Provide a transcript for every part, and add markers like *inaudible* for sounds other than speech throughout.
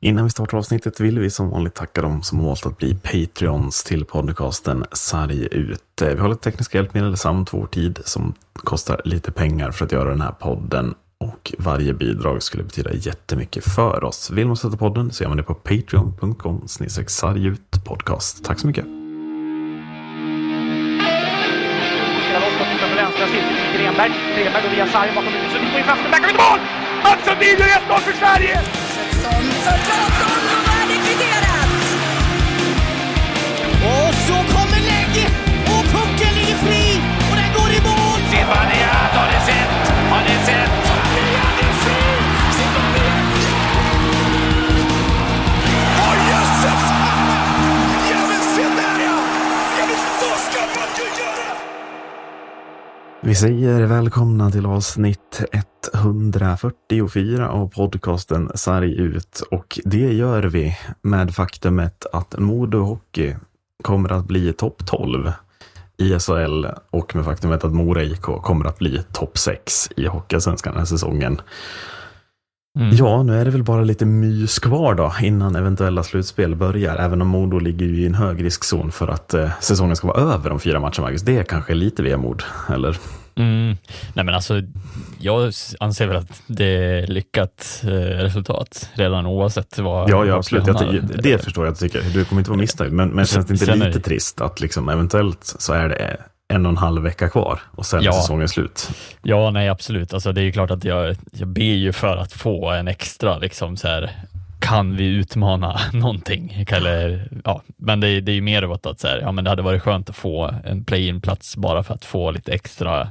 Innan vi startar avsnittet vill vi som vanligt tacka dem som valt att bli Patreons till podcasten Sarg ut. Eh, vi har lite tekniska hjälpmedel samt vår tid som kostar lite pengar för att göra den här podden och varje bidrag skulle betyda jättemycket för oss. Vill man stötta podden så gör man det på patreon.com podcast. Tack så mycket! Grenberg. Grenberg går via sarg bakom huvudet. Sundin får fast. Där kan mål! Mats Sundin gör 1-0 för Sverige! Karlsson för Claes Thornton och kvitterat! Och så kommer lägg och pucken ligger fri och den går i mål! Zibanejad, har ni sett? Har ni sett? Vi säger välkomna till avsnitt 144 av podcasten Sarg ut och det gör vi med faktumet att Modo Hockey kommer att bli topp 12 i SHL och med faktumet att Mora IK kommer att bli topp 6 i Hockeyallsvenskan den här säsongen. Mm. Ja, nu är det väl bara lite mys kvar då innan eventuella slutspel börjar. Även om Modo ligger ju i en hög riskzon för att eh, säsongen ska vara över om fyra matcher, Marcus. Det är kanske lite vemod, eller? Mm. Nej men alltså, jag anser väl att det är lyckat eh, resultat redan oavsett vad Ja, ja absolut. Jag, det förstår jag att du tycker. Du kommer inte vara missnöjd. Men, men känns det inte lite det- trist att liksom, eventuellt så är det en och en halv vecka kvar och sen Ja. är säsongen slut? Ja, nej absolut. Alltså, det är ju klart att jag, jag ber ju för att få en extra, liksom så här, kan vi utmana *laughs* någonting? Eller, ja, men det, är- det är ju mer åt att så här, ja, men det hade varit skönt att få en play-in-plats bara för att få lite extra,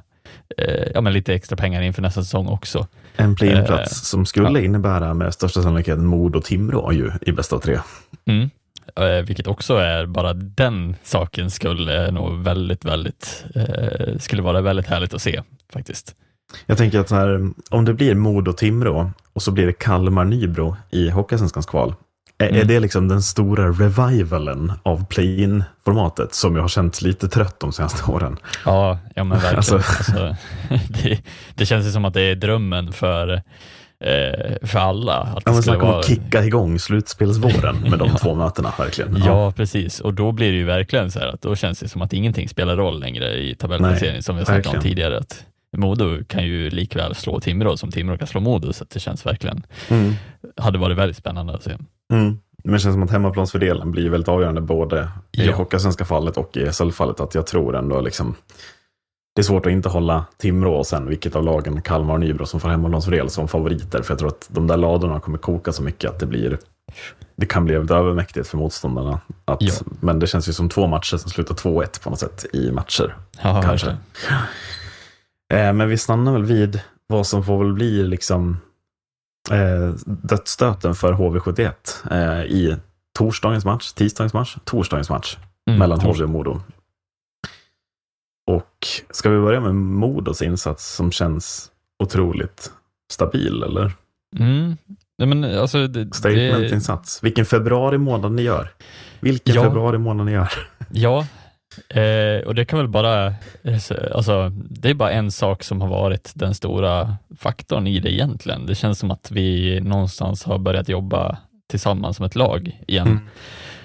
eh, ja, men lite extra pengar inför nästa säsong också. En play-in-plats Eh, som skulle innebära med största sannolikhet Modo och Timrå ju i bästa av tre. Mm. Eh, vilket också är bara den saken skulle nog väldigt, väldigt, eh, skulle vara väldigt härligt att se faktiskt. Jag tänker att här, om det blir Modo och Timrå och så blir det Kalmar-Nybro i Hockeyallsvenskans kval. Är, är Mm. det liksom den stora revivalen av play-in-formatet som jag har känt lite trött de senaste *laughs* åren? Ja, ja men verkligen. Alltså- Alltså, *laughs* det, det känns ju som att det är drömmen för, eh, för alla. Att Ja, det men skulle snacka om vara... kicka igång slutspelsvåren med de *laughs* Ja. två mötena, verkligen. Ja, precis. Och då blir det ju verkligen så här att då känns det som att ingenting spelar roll längre i tabellplaceringen som vi har snackat om tidigare. Att Modo kan ju likväl slå Timrå som Timrå kan slå Modo, så det känns verkligen, Mm. hade varit väldigt spännande att se. Mm. Men det känns som att hemmaplansfördelen blir väldigt avgörande både i Ja. Hockeyallsvenska fallet och i SHL-fallet. Att jag tror ändå liksom det är svårt att inte hålla Timrå och sen vilket av lagen, Kalmar och Nybro, som får hemmaplansfördel som favoriter. För jag tror att de där ladorna kommer koka så mycket att det blir det kan bli väldigt övermäktigt för motståndarna. Att, Ja. Men det känns ju som två matcher som slutar 2-1 på något sätt i matcher. Ja, Kanske. verkligen. Eh, men vi stannar väl vid vad som får väl bli liksom eh, dödsstöten för HV71 eh, i torsdagens match, tisdagens match, torsdagens match Mm, mellan HV och Modo. Och ska vi börja med Modos insats som känns otroligt stabil, eller? Mm. Nej, men alltså, det, det, Statementinsats. Vilken februari månad ni gör. Vilken Ja. februari månad ni gör. Ja, eh, och det kan väl bara, alltså, det är bara en sak som har varit den stora faktorn i det egentligen. Det känns som att vi någonstans har börjat jobba tillsammans som ett lag igen.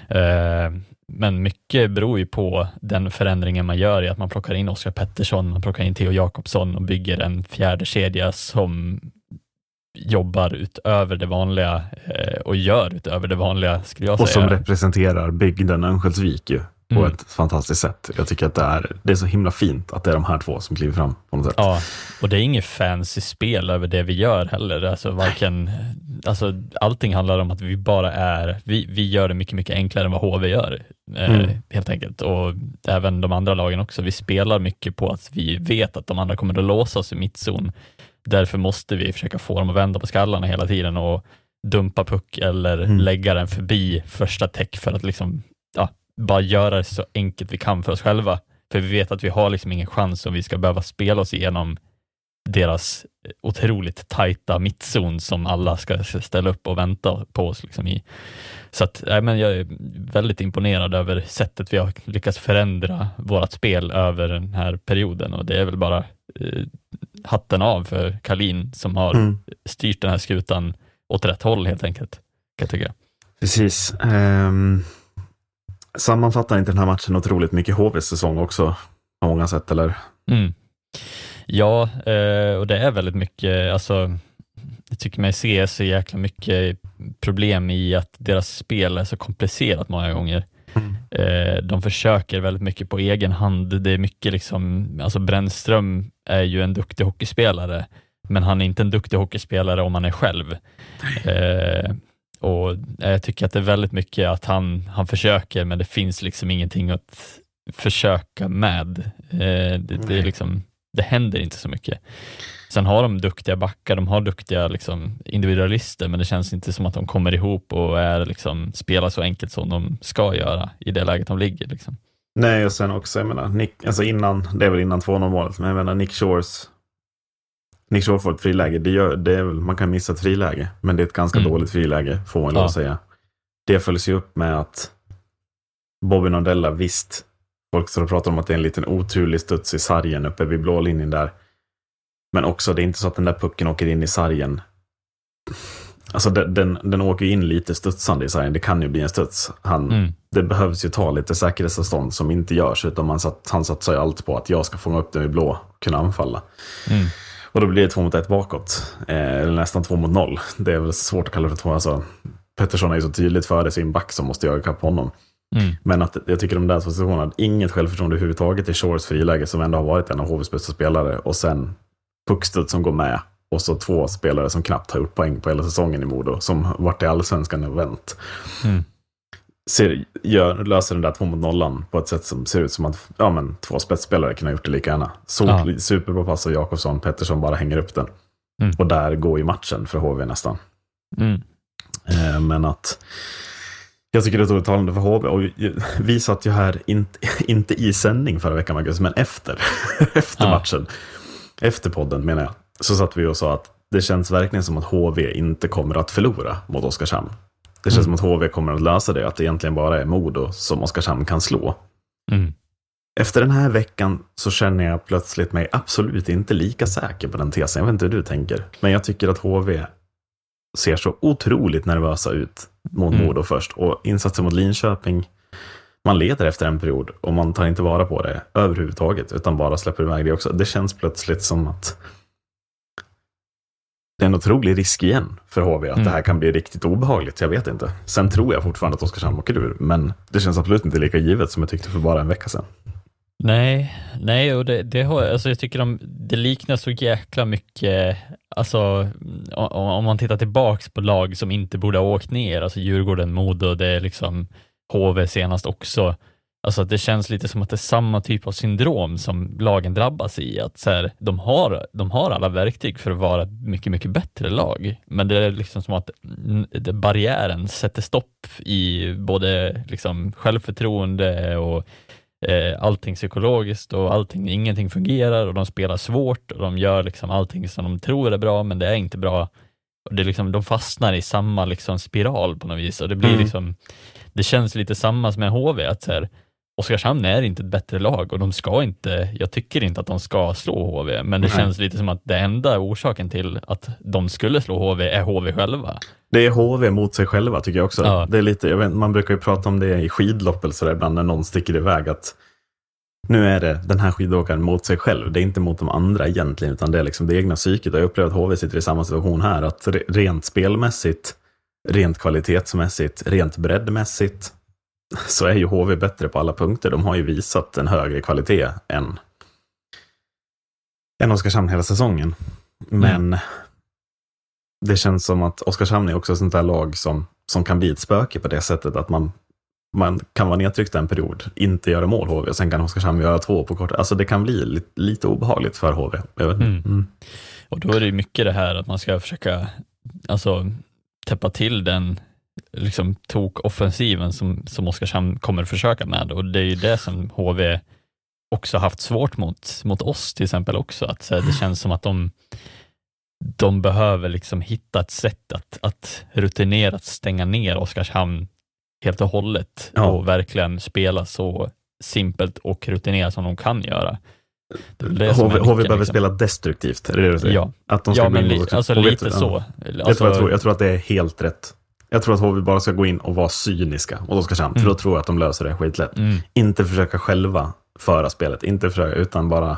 Eh, men mycket beror ju på den förändringen man gör i att man plockar in Oskar Pettersson, man plockar in Theo Jakobsson och bygger en fjärde kedja som jobbar utöver det vanliga eh, och gör utöver det vanliga, skulle jag Och säga. som representerar bygden Örnsköldsvik ju. På Mm. ett fantastiskt sätt. Jag tycker att det är, det är så himla fint att det är de här två som kliver fram på något sätt. Ja, och det är inget fancy spel över det vi gör heller. Alltså varken, alltså allting handlar om att vi bara är, vi, vi gör det mycket, mycket enklare än vad HV gör. Eh, Mm. Helt enkelt. Och även de andra lagen också. Vi spelar mycket på att vi vet att de andra kommer att låsa oss i mittzon. Därför måste vi försöka få dem att vända på skallarna hela tiden och dumpa puck eller Mm. lägga den förbi första täck för att liksom, ja, bara göra det så enkelt vi kan för oss själva. För vi vet att vi har liksom ingen chans om vi ska behöva spela oss igenom deras otroligt tajta mittzon som alla ska ställa upp och vänta på oss. Liksom i. Så att, nej, men jag är väldigt imponerad över sättet vi har lyckats förändra vårt spel över den här perioden och det är väl bara eh, hatten av för Kalin som har Mm. styrt den här skutan åt rätt håll helt enkelt. tycker jag. Precis. Um, sammanfattar inte den här matchen otroligt mycket HVs säsong också på många sätt, eller? Mm. Ja, eh, och det är väldigt mycket, alltså, jag tycker mig se så jäkla mycket problem i att deras spel är så komplicerat många gånger. Mm. Eh, de försöker väldigt mycket på egen hand. Det är mycket liksom, alltså Brännström är ju en duktig hockeyspelare, men han är inte en duktig hockeyspelare om han är själv. Eh, och jag tycker att det är väldigt mycket att han, han försöker, men det finns liksom ingenting att försöka med. Eh, det, det, är liksom, det händer inte så mycket. Sen har de duktiga backar, de har duktiga liksom, individualister, men det känns inte som att de kommer ihop och är, liksom, spelar så enkelt som de ska göra i det läget de ligger. Liksom. Nej, och sen också, jag menar, Nick, alltså innan, det är väl innan 2-0 målet, men jag menar Nick Shores Nick Shore får ett friläge. Det gör, det är man kan missa ett friläge, men det är ett ganska Mm. dåligt friläge, får man Ja. säga. Det följs ju upp med att Bobby Nordella, visst, folk står och pratar om att det är en liten oturlig studs i sargen uppe vid blå linjen där. Men också, det är inte så att den där pucken åker in i sargen. Alltså den, den, den åker in lite studsande i sargen. Det kan ju bli en studs. Han, Mm. det behövs ju ta lite säkerhetsavstånd som inte görs, utan man satt, han satsar ju allt på att jag ska fånga upp den i blå och kunna anfalla. Mm. Och då blir det två mot ett bakåt, eh, eller nästan två mot noll. Det är väl svårt att kalla det för två. Alltså, Pettersson är ju så tydligt före sin back som måste jaga ikapp honom. Mm. Men att jag tycker de där två situationerna, inget självförtroende överhuvudtaget i Shores friläge som ändå har varit en av HVs bästa spelare och sen puckstuds som går med och så två spelare som knappt har gjort poäng på hela säsongen i Modo, som varit i allsvenskan och vänt. Mm. Ser, gör, löser den där två mot nollan på ett sätt som ser ut som att ja, men, två spetsspelare kunde ha gjort det lika gärna. Sol, Ja. Superbra pass av Jakobsson, Pettersson bara hänger upp den. Mm. Och där går ju matchen för HV nästan. Mm. Eh, men att jag tycker det är otroligt talande för HV. Och vi satt ju här, inte, *laughs* inte i sändning förra veckan, Marcus, men efter, *laughs* efter Ja. matchen. Efter podden menar jag. Så satt vi och sa att det känns verkligen som att HV inte kommer att förlora mot Oskarshamn. Det känns Mm. som att HV kommer att lösa det, att det egentligen bara är Modo som Oskarshamn kan slå. Mm. Efter den här veckan så känner jag plötsligt mig absolut inte lika säker på den tesen. Jag vet inte hur du tänker. Men jag tycker att HV ser så otroligt nervösa ut mot Mm. Modo först. Och insatsen mot Linköping, man leder efter en period och man tar inte vara på det överhuvudtaget. Utan bara släpper iväg det också. Det känns plötsligt som att det är en otrolig risk igen för HV att Mm. det här kan bli riktigt obehagligt. Jag vet inte. Sen tror jag fortfarande att Oskarshamn åker ur, men det känns absolut inte lika givet som jag tyckte för bara en vecka sedan. Nej, nej, och det, det har, alltså jag tycker de, det liknar så jäkla mycket, alltså om, om man tittar tillbaks på lag som inte borde ha åkt ner, alltså Djurgården, Modo, det är liksom HV senast också. Alltså att det känns lite som att det är samma typ av syndrom som lagen drabbas i, att så här, de, har, de har alla verktyg för att vara ett mycket, mycket bättre lag, men det är liksom som att barriären sätter stopp i både liksom självförtroende och eh, allting psykologiskt och allting, ingenting fungerar och de spelar svårt och de gör liksom allting som de tror är bra men det är inte bra. Och det är liksom, de fastnar i samma liksom spiral på något vis och det blir Mm. liksom, det känns lite samma som med HV, att så här, Oskarshamn är inte ett bättre lag och de ska inte, jag tycker inte att de ska slå HV, men det Nej. känns lite som att det enda orsaken till att de skulle slå HV är HV själva. Det är HV mot sig själva tycker jag också. Ja. Det är lite, vet, man brukar ju prata om det i skidlopp eller så där ibland när någon sticker iväg att nu är det den här skidåkaren mot sig själv. Det är inte mot de andra egentligen, utan det är liksom det egna psyket. Och jag upplever att HV sitter i samma situation här. Att re- rent spelmässigt, rent kvalitetsmässigt, rent breddmässigt så är ju HV bättre på alla punkter. De har ju visat en högre kvalitet än, än Oskarshamn hela säsongen. Men det känns som att Oskarshamn är också ett sånt där lag som, som kan bli ett spöke på det sättet att man, man kan vara nedtryckt en period, inte göra mål HV och sen kan Oskarshamn göra två på kort. Alltså det kan bli lite, lite obehagligt för HV. Mm. mm. Och då är det ju mycket det här att man ska försöka alltså, täppa till den liksom, tok-offensiven som, som Oskarshamn kommer försöka med och det är ju det som HV också haft svårt mot, mot oss till exempel också. Att här, det känns som att de, de behöver liksom hitta ett sätt att, att rutinerat stänga ner Oskarshamn helt och hållet Ja. och verkligen spela så simpelt och rutinerat som de kan göra. Det HV, HV behöver liksom. spela destruktivt, är det det du säger? Ja, Att de ska Ja, men li, alltså vet lite så. Ja. Alltså, vad jag, tror? jag tror att det är helt rätt. Jag tror att HV bara ska gå in och vara cyniska mot Oskarshamn, för då tror jag att de löser det skitlätt. Mm. Inte försöka själva föra spelet, inte försöka, utan bara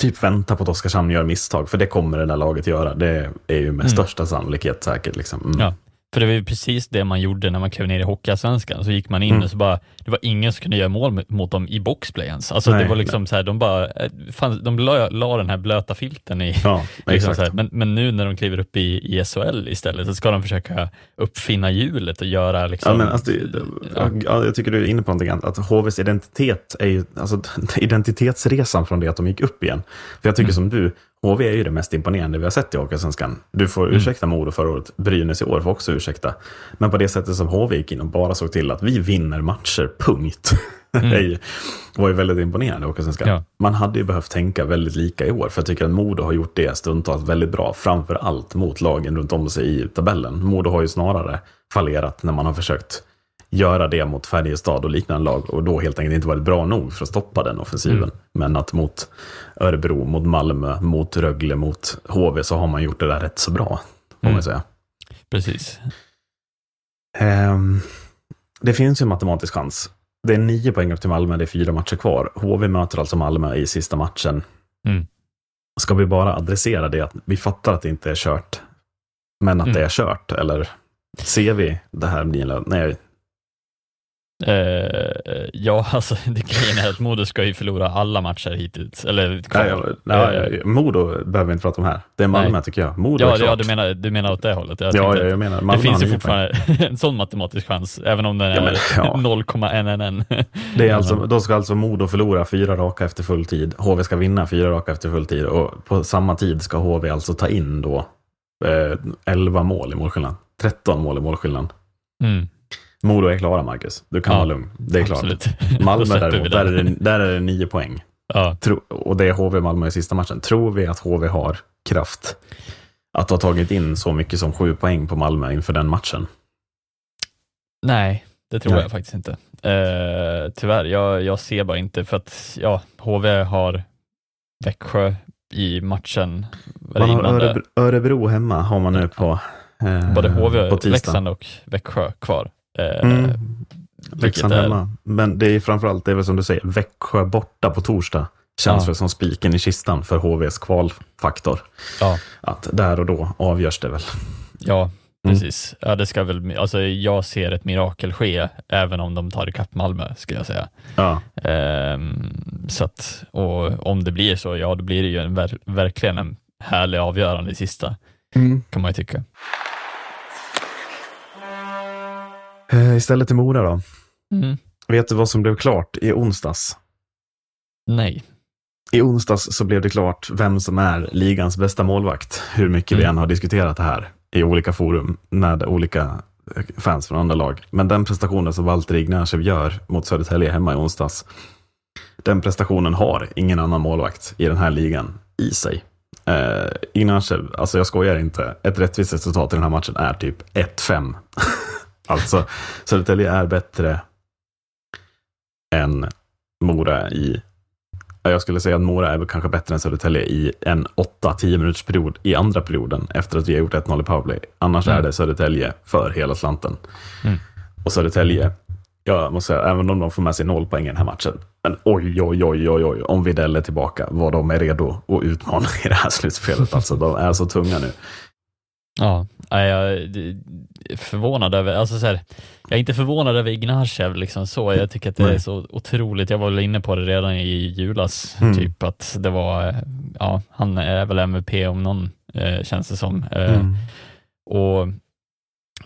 typ vänta på att Oskarshamn gör misstag, för det kommer det där laget göra. Det är ju med största sannolikhet säkert. Liksom. Mm. Ja. För det var ju precis det man gjorde när man klev ner i Hockeyallsvenskan. Så gick man in Mm. och så bara, det var ingen som kunde göra mål mot dem i boxplay ens. Alltså Nej, det var liksom så här, de bara, eh, fan, de la, la den här blöta filten i, Ja, *laughs* Liksom här, men, men nu när de kliver upp i, i SHL istället så ska de försöka uppfinna hjulet och göra liksom... Ja, men alltså, det, Ja. ja. jag tycker du är inne på någonting. Att HVs identitet är ju, alltså *laughs* identitetsresan från det att de gick upp igen. För jag tycker Mm. som du, HV är ju det mest imponerande vi har sett i Hockeysvenskan. Du får Mm. ursäkta Modo förra året, Brynäs i år får också ursäkta. Men på det sättet som HV gick in och bara såg till att vi vinner matcher, punkt. *laughs* det är ju- var ju väldigt imponerande i Hockeysvenskan. Mm. Ja. Man hade ju behövt tänka väldigt lika i år, för jag tycker att Modo har gjort det stundtals väldigt bra, framför allt mot lagen runt om sig i tabellen. Modo har ju snarare fallerat när man har försökt göra det mot Färjestad och liknande lag och då helt enkelt inte varit bra nog för att stoppa den offensiven. Mm. Men att mot Örebro, mot Malmö, mot Rögle, mot HV så har man gjort det där rätt så bra, får Mm. man säga. Precis. Ehm, det finns ju en matematisk chans. Det är nio poäng upp till Malmö, det är fyra matcher kvar. HV möter alltså Malmö i sista matchen. Mm. Ska vi bara adressera det att vi fattar att det inte är kört, men att Mm. det är kört? Eller ser vi det här bli Nej, Eh, ja, *laughs* alltså det grejen är att Modo ska ju förlora alla matcher hittills. Eller nej, nej, nej, Modo behöver vi inte prata om här. Det är Malmö Nej. tycker jag. Modo ja, är ja, du menar, du menar åt det hållet? Jag ja, ja, jag menar. det Malmö finns har ju fortfarande *laughs* en sån matematisk chans, även om den är Ja, men, ja. 0,111. Det är alltså, då ska alltså Modo förlora fyra raka efter full tid. HV ska vinna fyra raka efter full tid. Och på samma tid ska HV alltså ta in då eh, 11 mål i målskillnad. 13 mål i målskillnad. Mm, Modo är klara, Marcus. Du kan Ja, vara lugn. Det är klart. Malmö *laughs* däremot, där är, det, där är det nio poäng. Ja. Tro, och det är HV-Malmö i sista matchen. Tror vi att HV har kraft att ha tagit in så mycket som sju poäng på Malmö inför den matchen? Nej, det tror Nej. jag faktiskt inte. Eh, tyvärr, jag, jag ser bara inte för att ja, HV har Växjö i matchen. Man har. Örebro, Örebro hemma har man nu på, eh, Både HV. Leksand och Växjö kvar. Eh, Mm. Leksand är- hemma. Men det är framförallt, det är väl som du säger, Växjö borta på torsdag. Känns Ja. väl som spiken i kistan för HVs kvalfaktor. Ja, Att där och då avgörs det väl. ja Mm. precis. Ja, det ska väl, alltså, jag ser ett mirakel ske, även om de tar ikapp Malmö, ska jag säga. Ja, Ehm, så att, och om det blir så, ja, då blir det ju en, ver- verkligen en härlig avgörande i sista, kan man ju tycka. Istället till Mora då. Mm. Vet du vad som blev klart i onsdags? Nej. I onsdags så blev det klart vem som är ligans bästa målvakt. Hur mycket vi Mm. än har diskuterat det här i olika forum med olika fans från andra lag. Men den prestationen som Valtteri Ignatjev gör mot Södertälje hemma i onsdags, den prestationen har ingen annan målvakt i den här ligan i sig. Uh, Ignatjev, alltså jag skojar inte, ett rättvist resultat i den här matchen är typ 1-5. *laughs* alltså, Södertälje är bättre än Mora i Ja, Jag skulle säga att Mora är kanske bättre än Södertälje i en 8-10 minuters period i andra perioden efter att vi har gjort 1-0 i powerplay. Annars Mm. är det Södertälje för hela slanten. Mm. Och Södertälje, jag måste säga, även om de får med sig noll poäng i den här matchen, men oj, oj, oj, oj, oj, om Widell är tillbaka, vad de är redo att utmana i det här slutspelet. Alltså, de är så tunga nu. Ja, nej, jag är förvånad över, alltså så här, jag är inte förvånad över Ignatjev liksom så, jag tycker att det är så otroligt, jag var väl inne på det redan i julas, Mm. typ att det var, eh, ja, han är väl MVP om någon, eh, känns det som. Eh, Mm. Och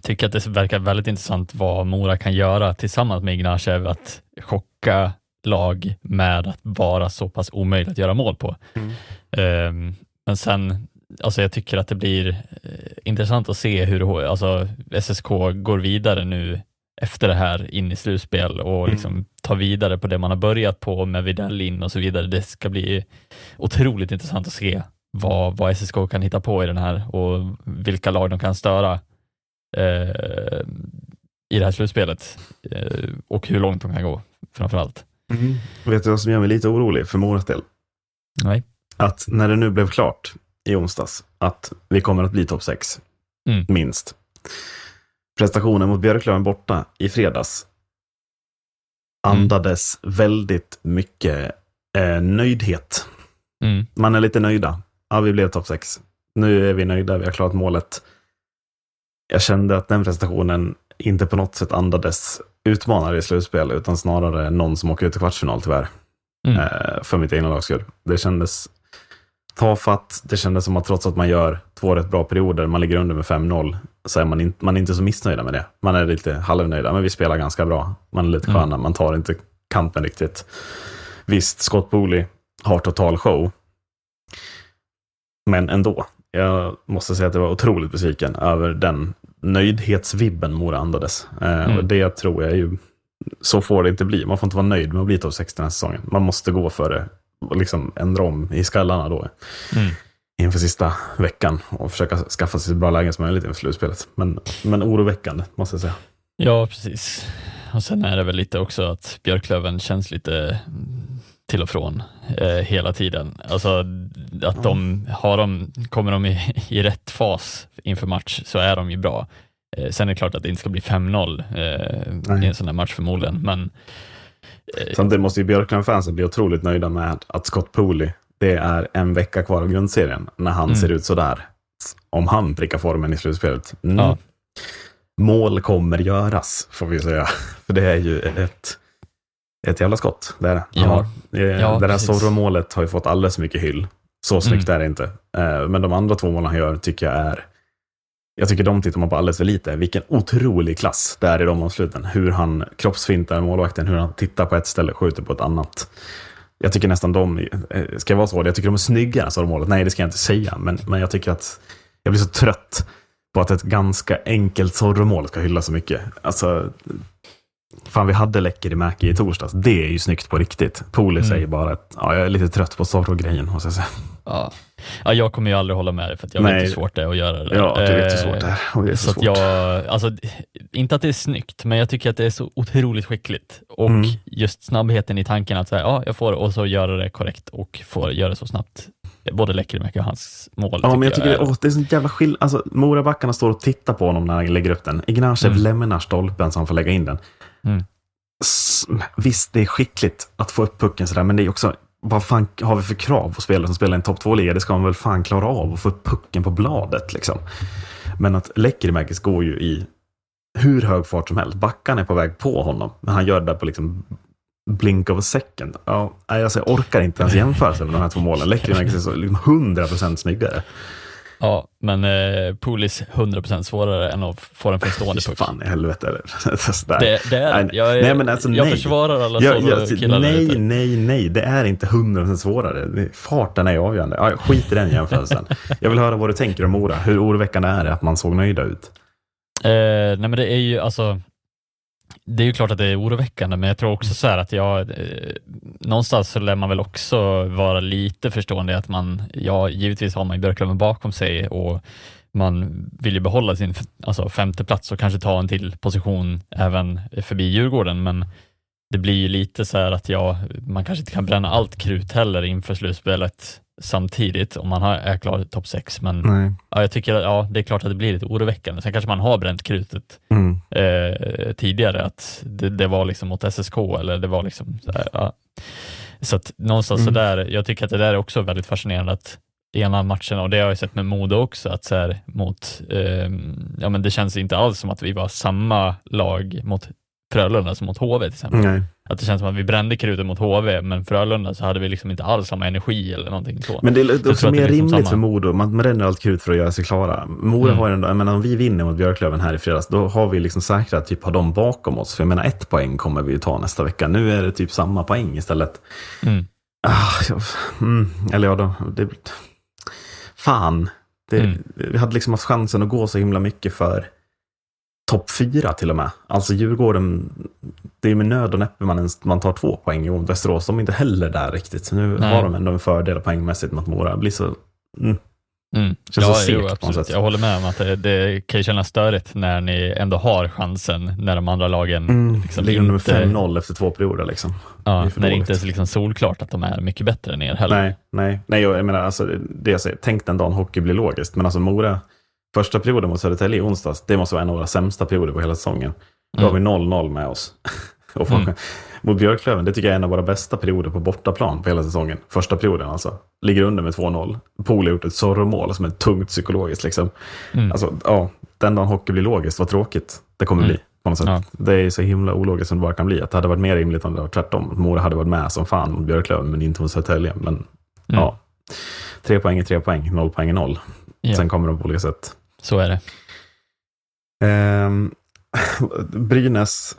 tycker att det verkar väldigt intressant vad Mora kan göra tillsammans med Ignatjev, att chocka lag med att vara så pass omöjligt att göra mål på. Mm. Ehm, men sen, alltså jag tycker att det blir eh, intressant att se hur alltså, SSK går vidare nu efter det här in i slutspel och Mm. liksom tar vidare på det man har börjat på med Widell in och så vidare. Det ska bli otroligt intressant att se vad, vad SSK kan hitta på i den här och vilka lag de kan störa eh, i det här slutspelet eh, och hur långt de kan gå framför allt. Vet du vad som gör mig lite orolig för Moras del? Nej. Att när det nu blev klart i onsdags att vi kommer att bli topp 6, Mm. minst, prestationen mot Björklöven borta i fredags andades väldigt mycket eh, nöjdhet. Mm. Man är lite nöjda. Ja, vi blev topp 6. Nu är vi nöjda, vi har klarat målet. Jag kände att den prestationen inte på något sätt andades utmanare i slutspel, utan snarare någon som åker ut i kvartsfinal tyvärr. Mm. Eh, för mitt egna lags skull. Det kändes tafatt. Det kändes som att trots att man gör två rätt bra perioder, man ligger under med 5-0, så är man, in, man är inte så missnöjda med det. Man är lite halvnöjda, men vi spelar ganska bra. Man är lite Mm. sköna, man tar inte kampen riktigt. Visst, Scott Booley har total show. Men ändå. Jag måste säga att jag var otroligt besviken över den nöjdhetsvibben Mora andades. Eh, Mm. och det tror jag är ju, så får det inte bli. Man får inte vara nöjd med att bli topp 6 den här säsongen. Man måste gå för det och liksom ändra om i skallarna då Mm. inför sista veckan och försöka skaffa sig så bra lägen som möjligt inför slutspelet. Men, men oroväckande, måste jag säga. Ja, precis. Och sen är det väl lite också att Björklöven känns lite till och från eh, hela tiden. Alltså att de, har de, kommer de i, i rätt fas inför match så är de ju bra. Eh, sen är det klart att det inte ska bli 5-0 eh, i en sån här match förmodligen, men Samtidigt måste ju Björklund-fansen bli otroligt nöjda med att Scott Pooley, det är en vecka kvar av grundserien, när han Mm. ser ut sådär. Om han prickar formen i slutspelet. Mm. Ja. Mål kommer göras, får vi säga. *laughs* För det är ju ett, ett jävla skott. Det är det. Ja. har- eh, Ja, det där. Zorro-målet har ju fått alldeles för mycket hyll. Så snyggt Mm. är det inte. Eh, Men de andra två målen han gör tycker jag är jag tycker de tittar man på alldeles för lite. Vilken otrolig klass det är i de avsluten. Hur han kroppsfintar målvakten, hur han tittar på ett ställe och skjuter på ett annat. Jag tycker nästan de, eh, ska jag vara så, jag tycker de är snygga, sa målet. Nej, det ska jag inte säga, men, men jag tycker att jag blir så trött på att ett ganska enkelt Zorro-mål ska hyllas så mycket. Alltså, fan vi hade läcker i Mäki i torsdags. Det är ju snyggt på riktigt. Poli Mm. säger bara att ja, jag är lite trött på Zorro-grejen, måste jag säga. Ja. ja, jag kommer ju aldrig hålla med dig för att jag vet Nej. hur svårt det är att göra det. Ja, du vet hur Eh, svårt det är. Det är så, Så jag, alltså, inte att det är snyggt, men jag tycker att det är så otroligt skickligt. Och Mm. just snabbheten i tanken att säga, ja, jag får och så göra det korrekt och får göra det så snabbt. Både Lekkerimäki och hans mål. Ja, men jag tycker är, det, åh, det är sån jävla skillnad. Alltså, Morabackarna står och tittar på honom när han lägger upp den. Ignacev Mm. lämnar stolpen så han får lägga in den. Mm. Visst, det är skickligt att få upp pucken sådär, men det är också, vad fan har vi för krav på spelare som spelar i en topp 2-liga? Det ska man väl fan klara av att få upp pucken på bladet liksom. Men att Lekkerimäkis går ju i hur hög fart som helst. Backarna är på väg på honom, men han gör det där på liksom blink of a second. Ja, alltså, jag orkar inte ens jämföra sig med de här två målen. Lekkerimäkis är så liksom 100% snyggare. Ja, men eh, Pulis 100% svårare än att få den från stående puck. fan i helvete. *laughs* Eller? Det, det är det. Jag, är, nej, men alltså, jag nej. försvarar alla Jag- sådana jag- killar där nej, ute. nej, nej. Det är inte 100% svårare. Farten är avgörande. Ja, skit i den jämförelsen. *laughs* jag vill höra vad du tänker om Mora. Hur oroväckande är det att man såg nöjda ut? Eh, nej men det är ju alltså det är ju klart att det är oroväckande, men jag tror också så här att jag, eh, någonstans så lär man väl också vara lite förstående att man, ja givetvis har man ju Björklöven bakom sig och man vill ju behålla sin alltså, femte plats och kanske ta en till position även förbi Djurgården, men det blir ju lite så här att ja, man kanske inte kan bränna allt krut heller inför slutspelet samtidigt om man har, är klar i topp 6, men Nej. Ja, jag tycker att ja, det är klart att det blir lite oroväckande. Sen kanske man har bränt krutet Mm. eh, tidigare, att det, det var liksom mot SSK eller det var liksom så här, ja. Så att någonstans Mm. så där, jag tycker att det där är också väldigt fascinerande att ena matchen, och det har jag sett med Modo också, att så här, mot, eh, ja men det känns inte alls som att vi var samma lag mot Frölunda som mot HV till exempel. Nej. Att det känns som att vi brände krutet mot HV, men Frölunda så hade vi liksom inte alls samma energi eller någonting så. Men det är också mer rimligt samma. för Modo. Man bränner allt krut för att göra sig klara. Mora Mm. har ändå, jag menar om vi vinner mot Björklöven här i fredags, då har vi liksom säkrat typ har de bakom oss. För jag menar ett poäng kommer vi ju ta nästa vecka. Nu är det typ samma poäng istället. Mm. Ah, mm, eller ja, då, det, fan. Det, Mm. Vi hade liksom haft chansen att gå så himla mycket för topp fyra till och med. Alltså Djurgården, det är med nöd och näppe man, man tar två poäng mot Västerås. De är inte heller där riktigt. Nu Nej. har de ändå en fördel poängmässigt mot Mora. Det blir så... Mm. Mm. Ja, så segt jo, absolut. Jag håller med om att det, det kan ju kännas störigt när ni ändå har chansen när de andra lagen Mm. liksom Ligger under inte, 5-0 efter två perioder liksom. ja, det när det inte är liksom solklart att de är mycket bättre än er heller. Nej, nej, nej, jag menar alltså det jag säger, tänk den dagen hockey blir logiskt. Men alltså Mora första perioden mot Södertälje i onsdags, det måste vara en av våra sämsta perioder på hela säsongen. Då har vi 0-0 med oss. *laughs* och Mm. Mot Björklöven, det tycker jag är en av våra bästa perioder på bortaplan på hela säsongen. Första perioden alltså. Ligger under med 2-0. Pool har gjort ett sorromål som är tungt psykologiskt. Liksom. Mm. Alltså, ja, den dagen hockey blir logiskt, vad tråkigt det kommer Mm. bli. På något sätt. Ja. Det är så himla ologiskt som det bara kan bli. Att det hade varit mer rimligt om det var tvärtom. Mora hade varit med som fan mot Björklöven, men inte mot Södertälje. Men ja, tre poäng är tre poäng, noll poäng är noll. Ja. Sen kommer de på olika sätt. Så är det. Ehm, *laughs* Brynäs,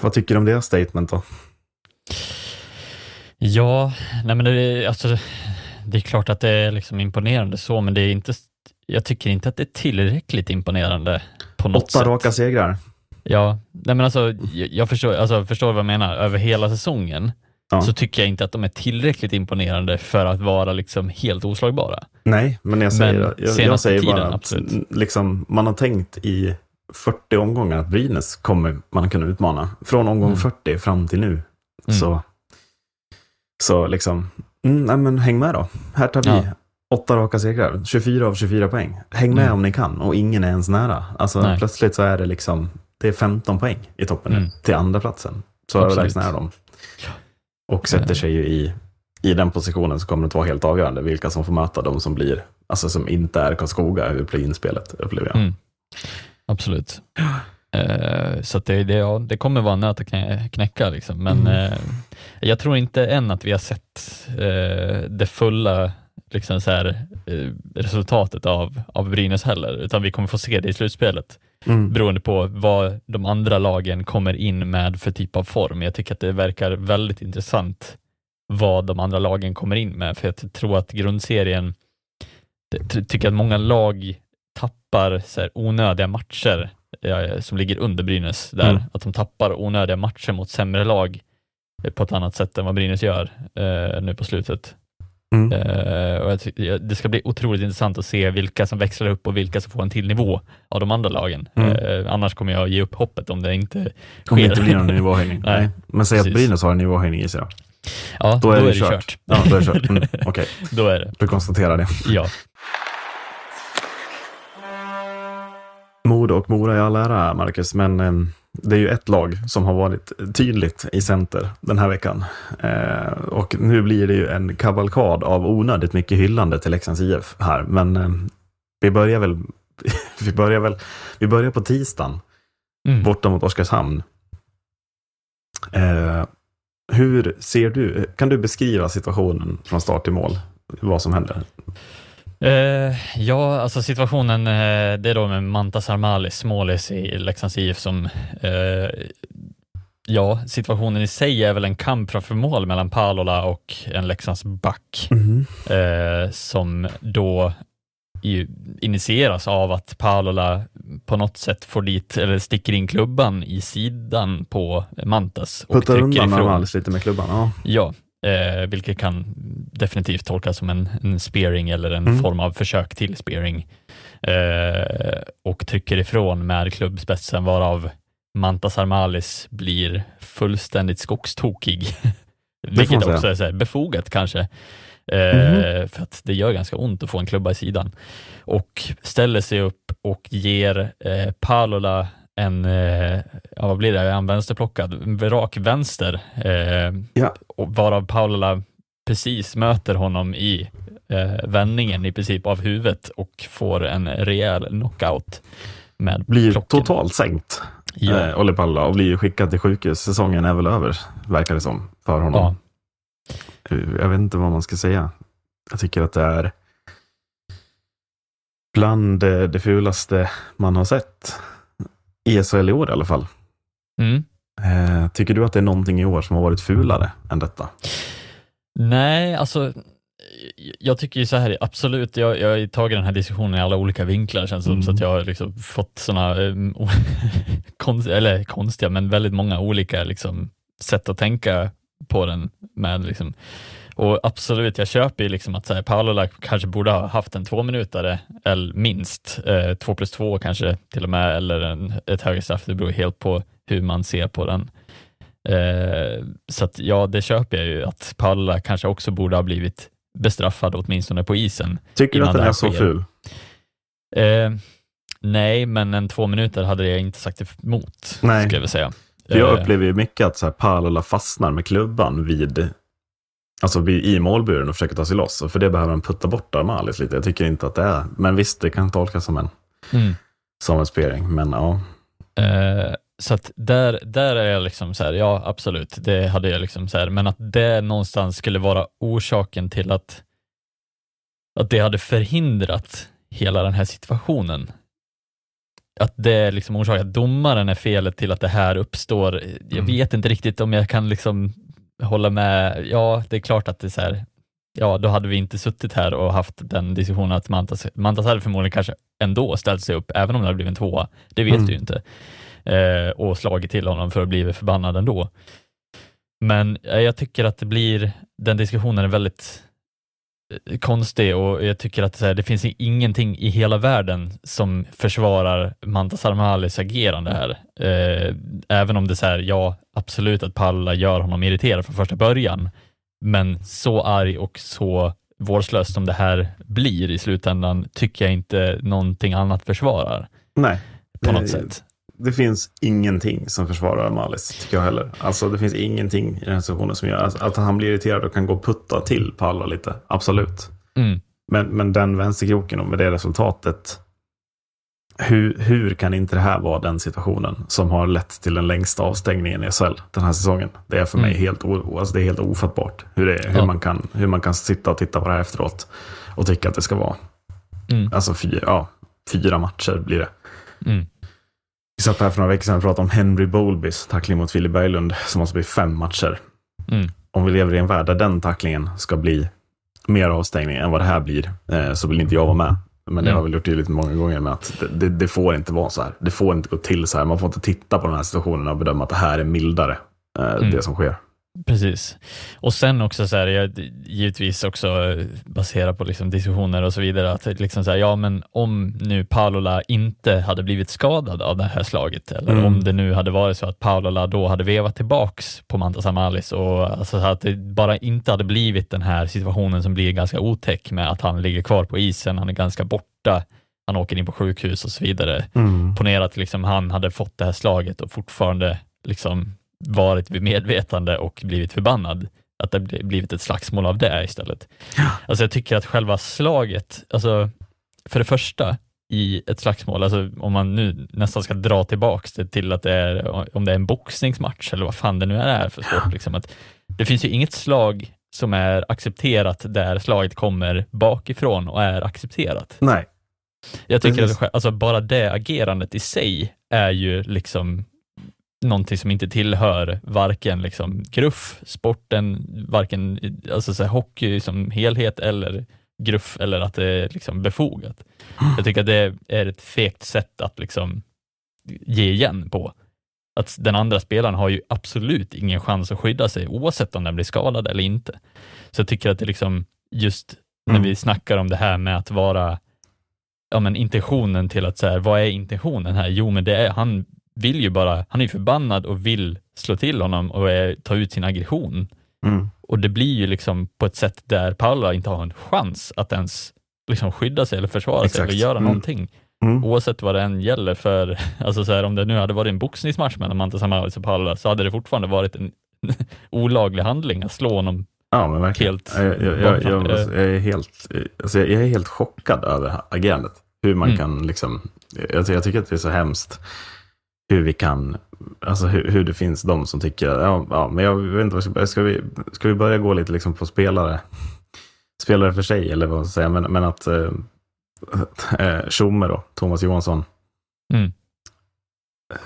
vad tycker du om deras statement då? Ja, nej men det, är- alltså, det är klart att det är liksom imponerande så, men det är inte, jag tycker inte att det är tillräckligt imponerande på något Åtta sätt. raka segrar. Ja, nej men alltså, jag, jag förstår, alltså, förstår vad jag menar. Över hela säsongen Ja. så tycker jag inte att de är tillräckligt imponerande för att vara liksom helt oslagbara. Nej, men jag säger, Men jag, jag säger bara tiden, att absolut. n- liksom, man har tänkt i 40 omgångar att Brynäs kommer man kunna utmana. Från omgång Mm. 40 fram till nu. Så, så liksom, mm, nej, men häng med då. Här tar vi Ja. åtta raka segrar, 24 av 24 poäng. Häng med Mm. om ni kan och ingen är ens nära. Alltså, Nej. plötsligt så är det liksom, det är 15 poäng i toppen nu Mm. till andra platsen. Så överlägsna är de. Och sätter sig ju i, i den positionen så kommer det att vara helt avgörande vilka som får möta de som blir, alltså som inte är Karlskoga i play-in-spelet, upplever jag. Mm. Absolut. Eh, så det, det, ja, det kommer vara en nöt att knä- knäcka, liksom. men Mm. eh, jag tror inte än att vi har sett eh, det fulla liksom så här, eh, resultatet av, av Brynäs heller, utan vi kommer få se det i slutspelet Mm. beroende på vad de andra lagen kommer in med för typ av form. Jag tycker att det verkar väldigt intressant vad de andra lagen kommer in med, för jag tror att grundserien, jag ty- tycker att många lag tappar så här, onödiga matcher eh, som ligger under Brynäs, där Mm. att de tappar onödiga matcher mot sämre lag eh, på ett annat sätt än vad Brynäs gör eh, nu på slutet. Mm. Eh, och jag ty- jag- det ska bli otroligt intressant att se vilka som växlar upp och vilka som får en till nivå av de andra lagen. Mm. Eh, annars kommer jag ge upp hoppet om det inte Om det sker. inte blir någon nivåhöjning. *laughs* Nej. Nej. Men säg att. Brynäs har en nivåhöjning i sig då. Ja, Då är, det, kört. Ja, då är det kört. Mm. *laughs* Okej, då är det. du konstaterar det. Ja. Modo och Mora i all ära, Marcus, men eh, det är ju ett lag som har varit tydligt i center den här veckan. Eh, och nu blir det ju en kavalkad av onödigt mycket hyllande till Leksands IF här, men eh, vi börjar väl *laughs* vi börjar väl vi börjar på tisdagen Mm. borta mot Oskarshamn. Eh, hur ser du, kan du beskriva situationen från start till mål? Vad som händer? Eh, ja, alltså situationen, eh, det är då med Mantas Armalis, målis i Leksands IF som, eh, ja, situationen i sig är väl en kamp framför mål mellan Palola och en Leksands back eh, som då initieras av att Palola på något sätt får dit, eller sticker in klubban i sidan på Mantas Puttar trycker undan. Armalis lite med klubban. Ja. Ja, eh, vilket kan definitivt tolkas som en, en spearing eller en Mm. form av försök till spearing. Eh, och trycker ifrån med klubbspetsen varav Mantas Armalis blir fullständigt skogstokig. *laughs* Vilket också är befogat kanske. Eh, För att det gör ganska ont att få en klubba i sidan. Och ställer sig upp och ger eh, Palola en, eh, ja, vad blir det, han vänsterplockad? En rak vänster. Eh, Ja. varav Palola precis möter honom i eh, vändningen i princip av huvudet och får en rejäl knockout med Blir plocken. totalt sänkt. Ja. eh, Olli Palla och blir skickad till sjukhus. Säsongen är väl över, verkar det som, för honom. Ja. Eh, Jag vet inte vad man ska säga. Jag tycker att det är bland eh, det fulaste man har sett i SHL i år i alla fall. Mm. Eh, tycker du att det är någonting i år som har varit fulare än detta? Nej, alltså jag tycker ju så här, absolut, jag, jag har tagit den här diskussionen i alla olika vinklar känns det Mm. som, så att jag har liksom fått sådana, um, *laughs* konst, eller konstiga, men väldigt många olika liksom, sätt att tänka på den med. Liksom. Och absolut, jag köper ju liksom att så här, Paolola kanske borde ha haft en tvåminutare, eller minst, eh, två plus två kanske till och med, eller en, ett högre straff, det beror helt på hur man ser på den. Eh, så att ja, det köper jag ju att Paula kanske också borde ha blivit bestraffad åtminstone på isen. Tycker du att den är så ful? Eh, nej, men en två minuter hade jag inte sagt emot, Nej. skulle jag vilja säga. För jag Eh, upplever ju mycket att så här, Palola fastnar med klubban vid, alltså i målburen och försöker ta sig loss. För det behöver han putta bort Armalis lite. Jag tycker inte att det är, men visst, det kan tolkas som en, Mm. som en spering. Men ja, Eh, så att där, där är jag liksom så här, ja absolut, det hade jag liksom så här, men att det någonstans skulle vara orsaken till att, att det hade förhindrat hela den här situationen. Att det är liksom orsaken, att domaren är felet till att det här uppstår. Jag Mm. vet inte riktigt om jag kan liksom hålla med. Ja, det är klart att det är så här, ja då hade vi inte suttit här och haft den diskussionen att Mantas, Mantas hade förmodligen kanske ändå ställt sig upp, även om det hade blivit en tvåa. Det vet Mm. du ju inte. Eh, och slagit till honom för att bli förbannad ändå. Men eh, jag tycker att det blir, den diskussionen är väldigt eh, konstig och jag tycker att så här, det finns ingenting i hela världen som försvarar Mantas Armalis agerande här. Eh, även om det är så här, ja absolut att Palla gör honom irriterad från första början, men så arg och så vårdslöst som det här blir i slutändan tycker jag inte någonting annat försvarar nej. på Det- något sätt. Det finns ingenting som försvarar Armalis, tycker jag heller. Alltså det finns ingenting i den här situationen som gör alltså, att han blir irriterad och kan gå och putta till Palla lite. Absolut. Mm. Men, men den vänsterkroken och med det resultatet. Hur, hur kan inte det här vara den situationen som har lett till den längsta avstängningen i SHL den här säsongen? Det är för mig Mm. helt, o, alltså det är helt ofattbart hur, det, hur, Ja. man kan, hur man kan sitta och titta på det här efteråt och tycka att det ska vara. Mm. Alltså fyra, ja, fyra matcher blir det. Mm. Vi satt här för några veckor sedan och pratade om Henry Bowlbys tackling mot Willy Berglund som måste bli fem matcher. Mm. Om vi lever i en värld där den tacklingen ska bli mer avstängning än vad det här blir, eh, så vill inte jag vara med. Men det Mm. har vi gjort tydligt många gånger med att det, det, det får inte vara så här. Det får inte gå till så här. Man får inte titta på den här situationen och bedöma att det här är mildare, eh, Mm. det som sker. Precis. Och sen också så här, jag, givetvis också eh, baserat på liksom diskussioner och så vidare, att liksom så här, ja men om nu Paolola inte hade blivit skadad av det här slaget, eller Mm. om det nu hade varit så att Paolola då hade vevat tillbaks på Mantas Amalis och alltså så att det bara inte hade blivit den här situationen som blir ganska otäck med att han ligger kvar på isen, han är ganska borta, han åker in på sjukhus och så vidare. Ponera att liksom han hade fått det här slaget och fortfarande liksom varit vid medvetande och blivit förbannad. Att det bli- blivit ett slagsmål av det istället. Alltså jag tycker att själva slaget, alltså för det första i ett slagsmål, alltså om man nu nästan ska dra tillbaks det till att det är, om det är en boxningsmatch eller vad fan det nu är för sport, liksom, att det finns ju inget slag som är accepterat där slaget kommer bakifrån och är accepterat. Nej, Jag tycker Precis. att alltså, bara det agerandet i sig är ju liksom någonting som inte tillhör varken liksom gruff, sporten, varken alltså, så här, hockey som helhet eller gruff eller att det är liksom befogat. Jag tycker att det är ett fegt sätt att liksom ge igen på. Att den andra spelaren har ju absolut ingen chans att skydda sig oavsett om den blir skadad eller inte. Så jag tycker att det liksom just när Mm. vi snackar om det här med att vara ja, men intentionen till att så här, vad är intentionen här? Jo, men det är, han vill ju bara, han är förbannad och vill slå till honom och eh, ta ut sin aggression. Mm. Och det blir ju liksom på ett sätt där Paula inte har en chans att ens liksom skydda sig eller försvara sig Exakt. eller göra Mm. någonting. Mm. Oavsett vad det än gäller för, *laughs* alltså så här, om det nu hade varit en boxningsmatch mellan Mantas och Paula så hade det fortfarande varit en *laughs* olaglig handling att slå honom. Ja, men verkligen. Helt jag, jag, jag, bakfram. jag, är helt, alltså jag är helt chockad över agerandet. Hur man Mm. kan liksom, jag, jag tycker att det är så hemskt hur vi kan, alltså hur, hur det finns de som tycker, ja, ja men jag vet inte vad ska vi, ska vi börja gå lite liksom på spelare, spelare för sig eller vad man ska säga, men, men att eh, *laughs* Tjomme då, Thomas Johansson, Mm.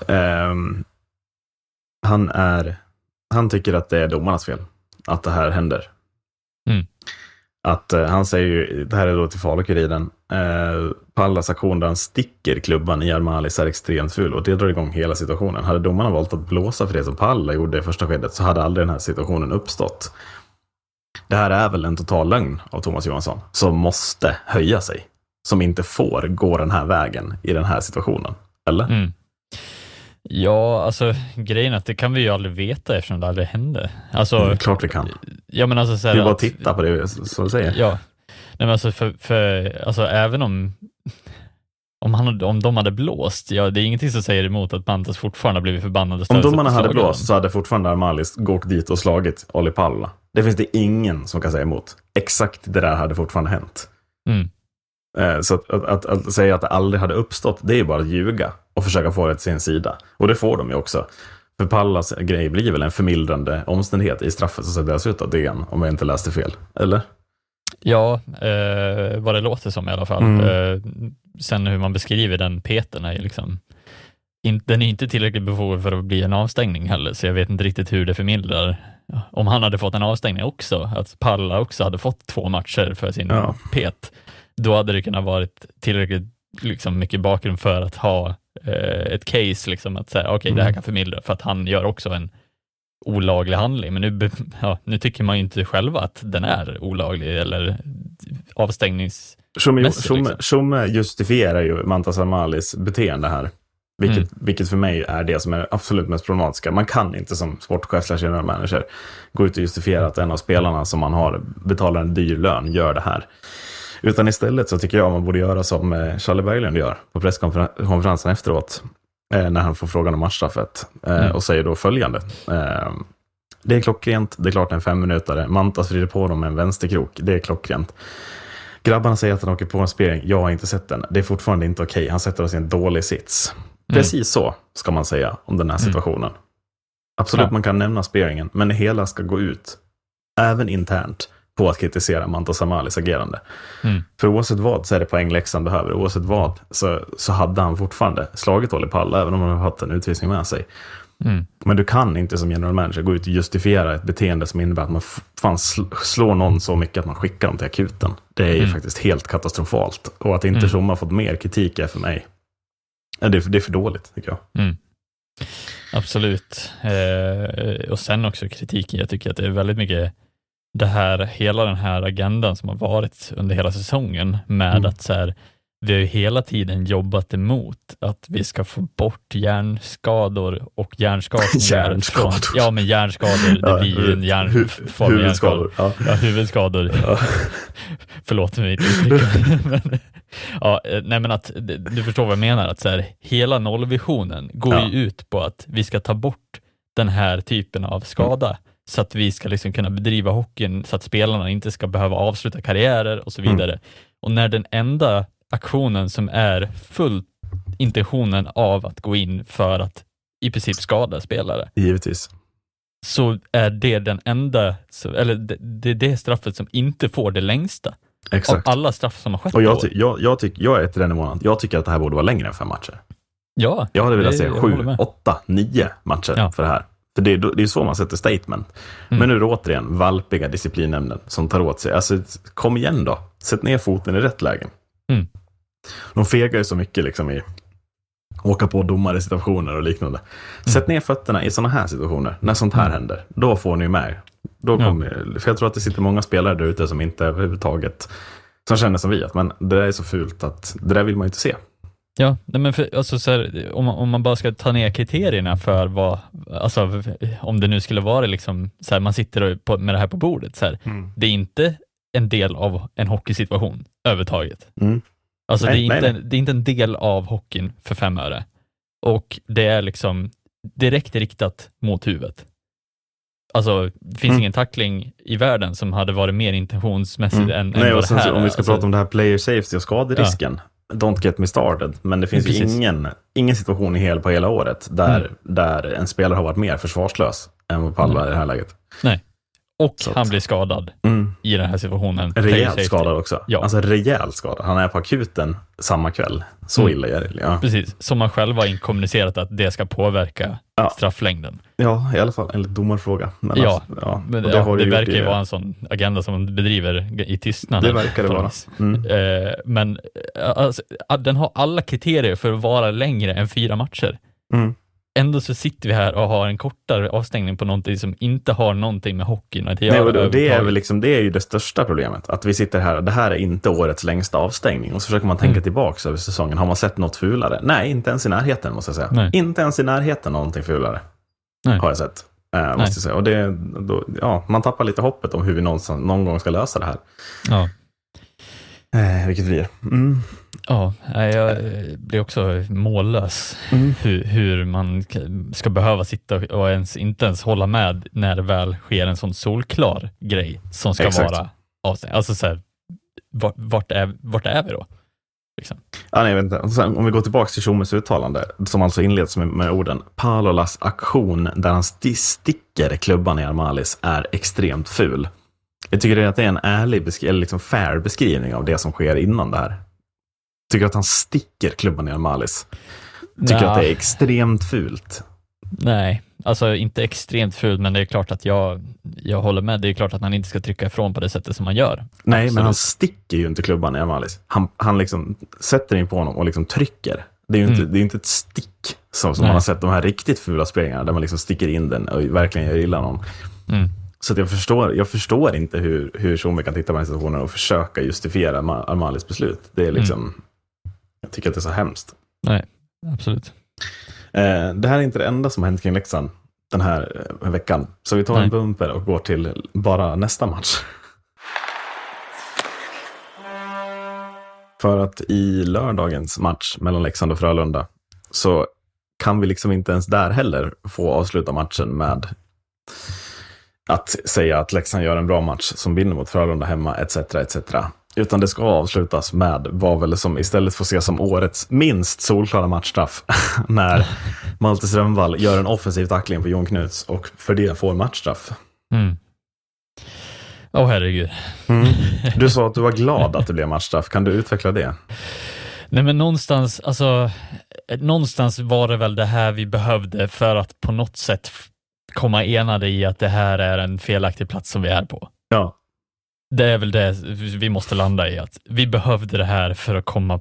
Ehm, han är, han tycker att det är domarnas fel att det här händer. Mm. Att eh, han säger ju, det här är då till Falu-Kuriren, eh, Pallas aktion där han sticker klubban i Armalis är extremt ful och det drar igång hela situationen. Hade domarna valt att blåsa för det som Palla gjorde i första skedet så hade aldrig den här situationen uppstått. Det här är väl en total lögn av Thomas Johansson som måste höja sig. Som inte får gå den här vägen i den här situationen. Eller? Mm. Ja, alltså grejen är att det kan vi ju aldrig veta eftersom det aldrig hände. Alltså, Mm, klart vi kan. ja men alltså så här Vi bara att- titta på det som du säger. Ja, Nej, men alltså, för, för, alltså även om om, han, om de hade blåst, ja, det är ingenting som säger emot att Mantas fortfarande blivit förbannad. och Om domarna hade blåst så hade fortfarande Armalis gått dit och slagit Olli Palla. Det finns det ingen som kan säga emot. Exakt det där hade fortfarande hänt. Mm. Eh, Så att, att, att, att säga att det aldrig hade uppstått, det är ju bara att ljuga och försöka få det till sin sida. Och det får de ju också. För Pallas grej blir väl en förmildrande omständighet i straffet som delas ut av DN, om jag inte läste fel. Eller? Ja, eh, vad det låter som i alla fall. Mm. Eh, sen hur man beskriver den peten är ju liksom in, den är inte tillräckligt befogad för att bli en avstängning heller, så jag vet inte riktigt hur det förmildrar. Om han hade fått en avstängning också, att Palla också hade fått två matcher för sin Ja. pet, då hade det kunnat varit tillräckligt liksom, mycket bakgrund för att ha eh, ett case, liksom, att säga okej, det här Mm. kan förmildra, för att han gör också en olaglig handling, men nu, *laughs* ja, nu tycker man ju inte själva att den är olaglig eller avstängnings... Tjomme, Mässigt, Tjomme, liksom. Tjomme justifierar ju Mantas Armalis beteende här. Vilket, vilket för mig är det som är absolut mest problematiska. Man kan inte som sportchef slash general manager gå ut och justifiera att en av spelarna som man har betalar en dyr lön gör det här. Utan istället så tycker jag man borde göra som eh, Charlie Berglund gör på presskonferensen efteråt. Eh, när han får frågan om matchstraffet. Eh, Mm. Och säger då följande. Det är klockrent, det är klart en fem minutare. Mantas vrider på dem med en vänsterkrok, det är klockrent. Grabbarna säger att han åker på en spelning, jag har inte sett den. Det är fortfarande inte okej, han sätter oss i en dålig sits. Precis så ska man säga om den här situationen. Absolut, Ja. man kan nämna spelningen, men det hela ska gå ut, även internt, på att kritisera Mantas Amalis agerande. Mm. För oavsett vad så är det poäng Leksand behöver. Oavsett vad så, så hade han fortfarande slagit Olli Palla, även om han har haft en utvisning med sig. Mm. Men du kan inte som general manager gå ut och justifiera ett beteende som innebär att man fan sl- slår någon så mycket att man skickar dem till akuten. Det är ju Mm. faktiskt helt katastrofalt. Och att inte Mm. Har fått mer kritik är för mig, det är, för- det är för dåligt tycker jag. Mm. Absolut. Eh, och sen också kritiken. Jag tycker att det är väldigt mycket det här, hela den här agendan som har varit under hela säsongen med Mm. att så här, vi har ju hela tiden jobbat emot att vi ska få bort hjärnskador och hjärnskakningar. *laughs* Hjärnskador. Ja, men hjärnskador, det blir ju en hjärn, hu- form av hjärnskador. Ja. Ja, huvudskador. *laughs* Förlåt mig *laughs* ja, eh, nej men att, du förstår vad jag menar, att så här, hela nollvisionen går Ja. ju ut på att vi ska ta bort den här typen av skada, så att vi ska liksom kunna bedriva hockeyn, så att spelarna inte ska behöva avsluta karriärer och så Mm. vidare. Och när den enda aktionen som är full intentionen av att gå in för att i princip skada spelare, Givetvis. så är det den enda, eller det, det är det straffet som inte får det längsta Exakt. av alla straff som har skett Och jag, jag, jag, tyck, jag är till den nivån jag tycker att det här borde vara längre än fem matcher. Ja, Jag hade velat det- se sju, åtta, nio matcher Ja. för det här. För det är, det är så man sätter statement. Mm. Men nu är det återigen valpiga disciplinnämnden som tar åt sig. Alltså, kom igen då. Sätt ner foten i rätt lägen. Mm. De fegar ju så mycket liksom i åka på domare situationer och liknande. Sätt ner fötterna i sådana här situationer, när sånt här Mm. händer. Då får ni med. Då Ja. kommer, För jag tror att det sitter många spelare där ute som inte överhuvudtaget som känner som vi, att men det där är så fult att det där vill man ju inte se. Ja, nej men för, alltså så här, om, man, om man bara ska ta ner kriterierna för vad, alltså om det nu skulle vara liksom, så här, man sitter på, med det här på bordet, så här, Mm. det är inte en del av en hockeysituation överhuvudtaget. Mm. Alltså Nej, det, är inte, nej, det är inte en del av hockeyn för fem öre. Och det är liksom direkt riktat mot huvudet. Alltså, det finns Mm. ingen tackling i världen som hade varit mer intentionsmässig Mm. än, än Nej, vad och det här om vi ska Alltså, prata om det här player safety och skaderisken. Don't get me started. Men det finns ju ingen, ingen situation i hel, på hela året där, Mm. där en spelare har varit mer försvarslös än vad Palla är i det här läget. Och så han blir skadad Mm. i den här situationen. Rejält skadad också. Ja. Alltså rejält skadad. Han är på akuten samma kväll. Så Mm. illa är det. Ja. Precis, som man själva har kommunicerat att det ska påverka Ja. strafflängden. ja, i alla fall enligt domarfråga. Men Ja, alltså, ja. Men det, ja, det verkar ju vara en sån agenda som man bedriver i tystnad. Det verkar det vara. Mm. Eh, men eh, alltså, den har alla kriterier för att vara längre än fyra matcher. Mm. Ändå så sitter vi här och har en kortare avstängning på någonting som inte har någonting med hockeyn att göra. Nej, och det, det, är väl liksom, det är ju det största problemet. Att vi sitter här, det här är inte årets längsta avstängning. Och så försöker man tänka Mm. tillbaka över säsongen. Har man sett något fulare? Nej, inte ens i närheten måste jag säga. Nej. Inte ens i närheten någonting fulare. Nej. Har jag sett. Eh, måste jag säga. Och det, då, ja, man tappar lite hoppet om hur vi någonstans, någon gång ska lösa det här. Ja. Eh, vilket blir. Mm. Ja, jag blir också mållös Mm. hur, hur man ska behöva sitta och ens, inte ens hålla med när det väl sker en sån solklar grej som ska Exakt. vara avstängd. Alltså så här, vart, vart, är, vart är vi då? Liksom. Ja, nej, inte. Och Sen, om vi går tillbaka till Tjommes uttalande, som alltså inleds med, med orden Palolas aktion där han sti- sticker klubban i Armalis är extremt ful. Jag tycker att det är en ärlig, eller liksom fair beskrivning av det som sker innan det här. Tycker att han sticker klubban i Armalis. Tycker Nja. att det är extremt fult. Nej, alltså inte extremt fult, men det är klart att jag, jag håller med. Det är klart att man inte ska trycka ifrån på det sättet som man gör. Nej, Absolut. men han sticker ju inte klubban i Armalis. Han, han liksom sätter in på honom och liksom trycker. Det är ju inte, Mm. det är inte ett stick som, som man har sett de här riktigt fula spelningarna där man liksom sticker in den och verkligen gör illa någon. Mm. Så jag, förstår, jag förstår inte hur, hur Tjomme kan titta på den här situationen och försöka justifiera Ma- Armalis beslut. Det är liksom, jag tycker att det är så hemskt. Nej, absolut. Eh, det här är inte det enda som har hänt kring Leksand den här eh, veckan. Så vi tar Nej. en bumper och går till bara nästa match. För att i lördagens match mellan Leksand och Frölunda så kan vi liksom inte ens där heller få avsluta matchen med att säga att Leksand gör en bra match som vinner mot Frölunda hemma etc. etc. Utan det ska avslutas med vad väl som istället får ses som årets minst solklara matchstraff. *laughs* när Malte Strömvall gör en offensiv tackling på Jon Knuts och för det får matchstraff. Mm. Åh herregud. *laughs* Du sa att du var glad att det blev matchstraff. Kan du utveckla det? Nej men någonstans, alltså, någonstans var det väl det här vi behövde för att på något sätt komma enade i att det här är en felaktig plats som vi är på. Ja. Det är väl det vi måste landa i, att vi behövde det här för att komma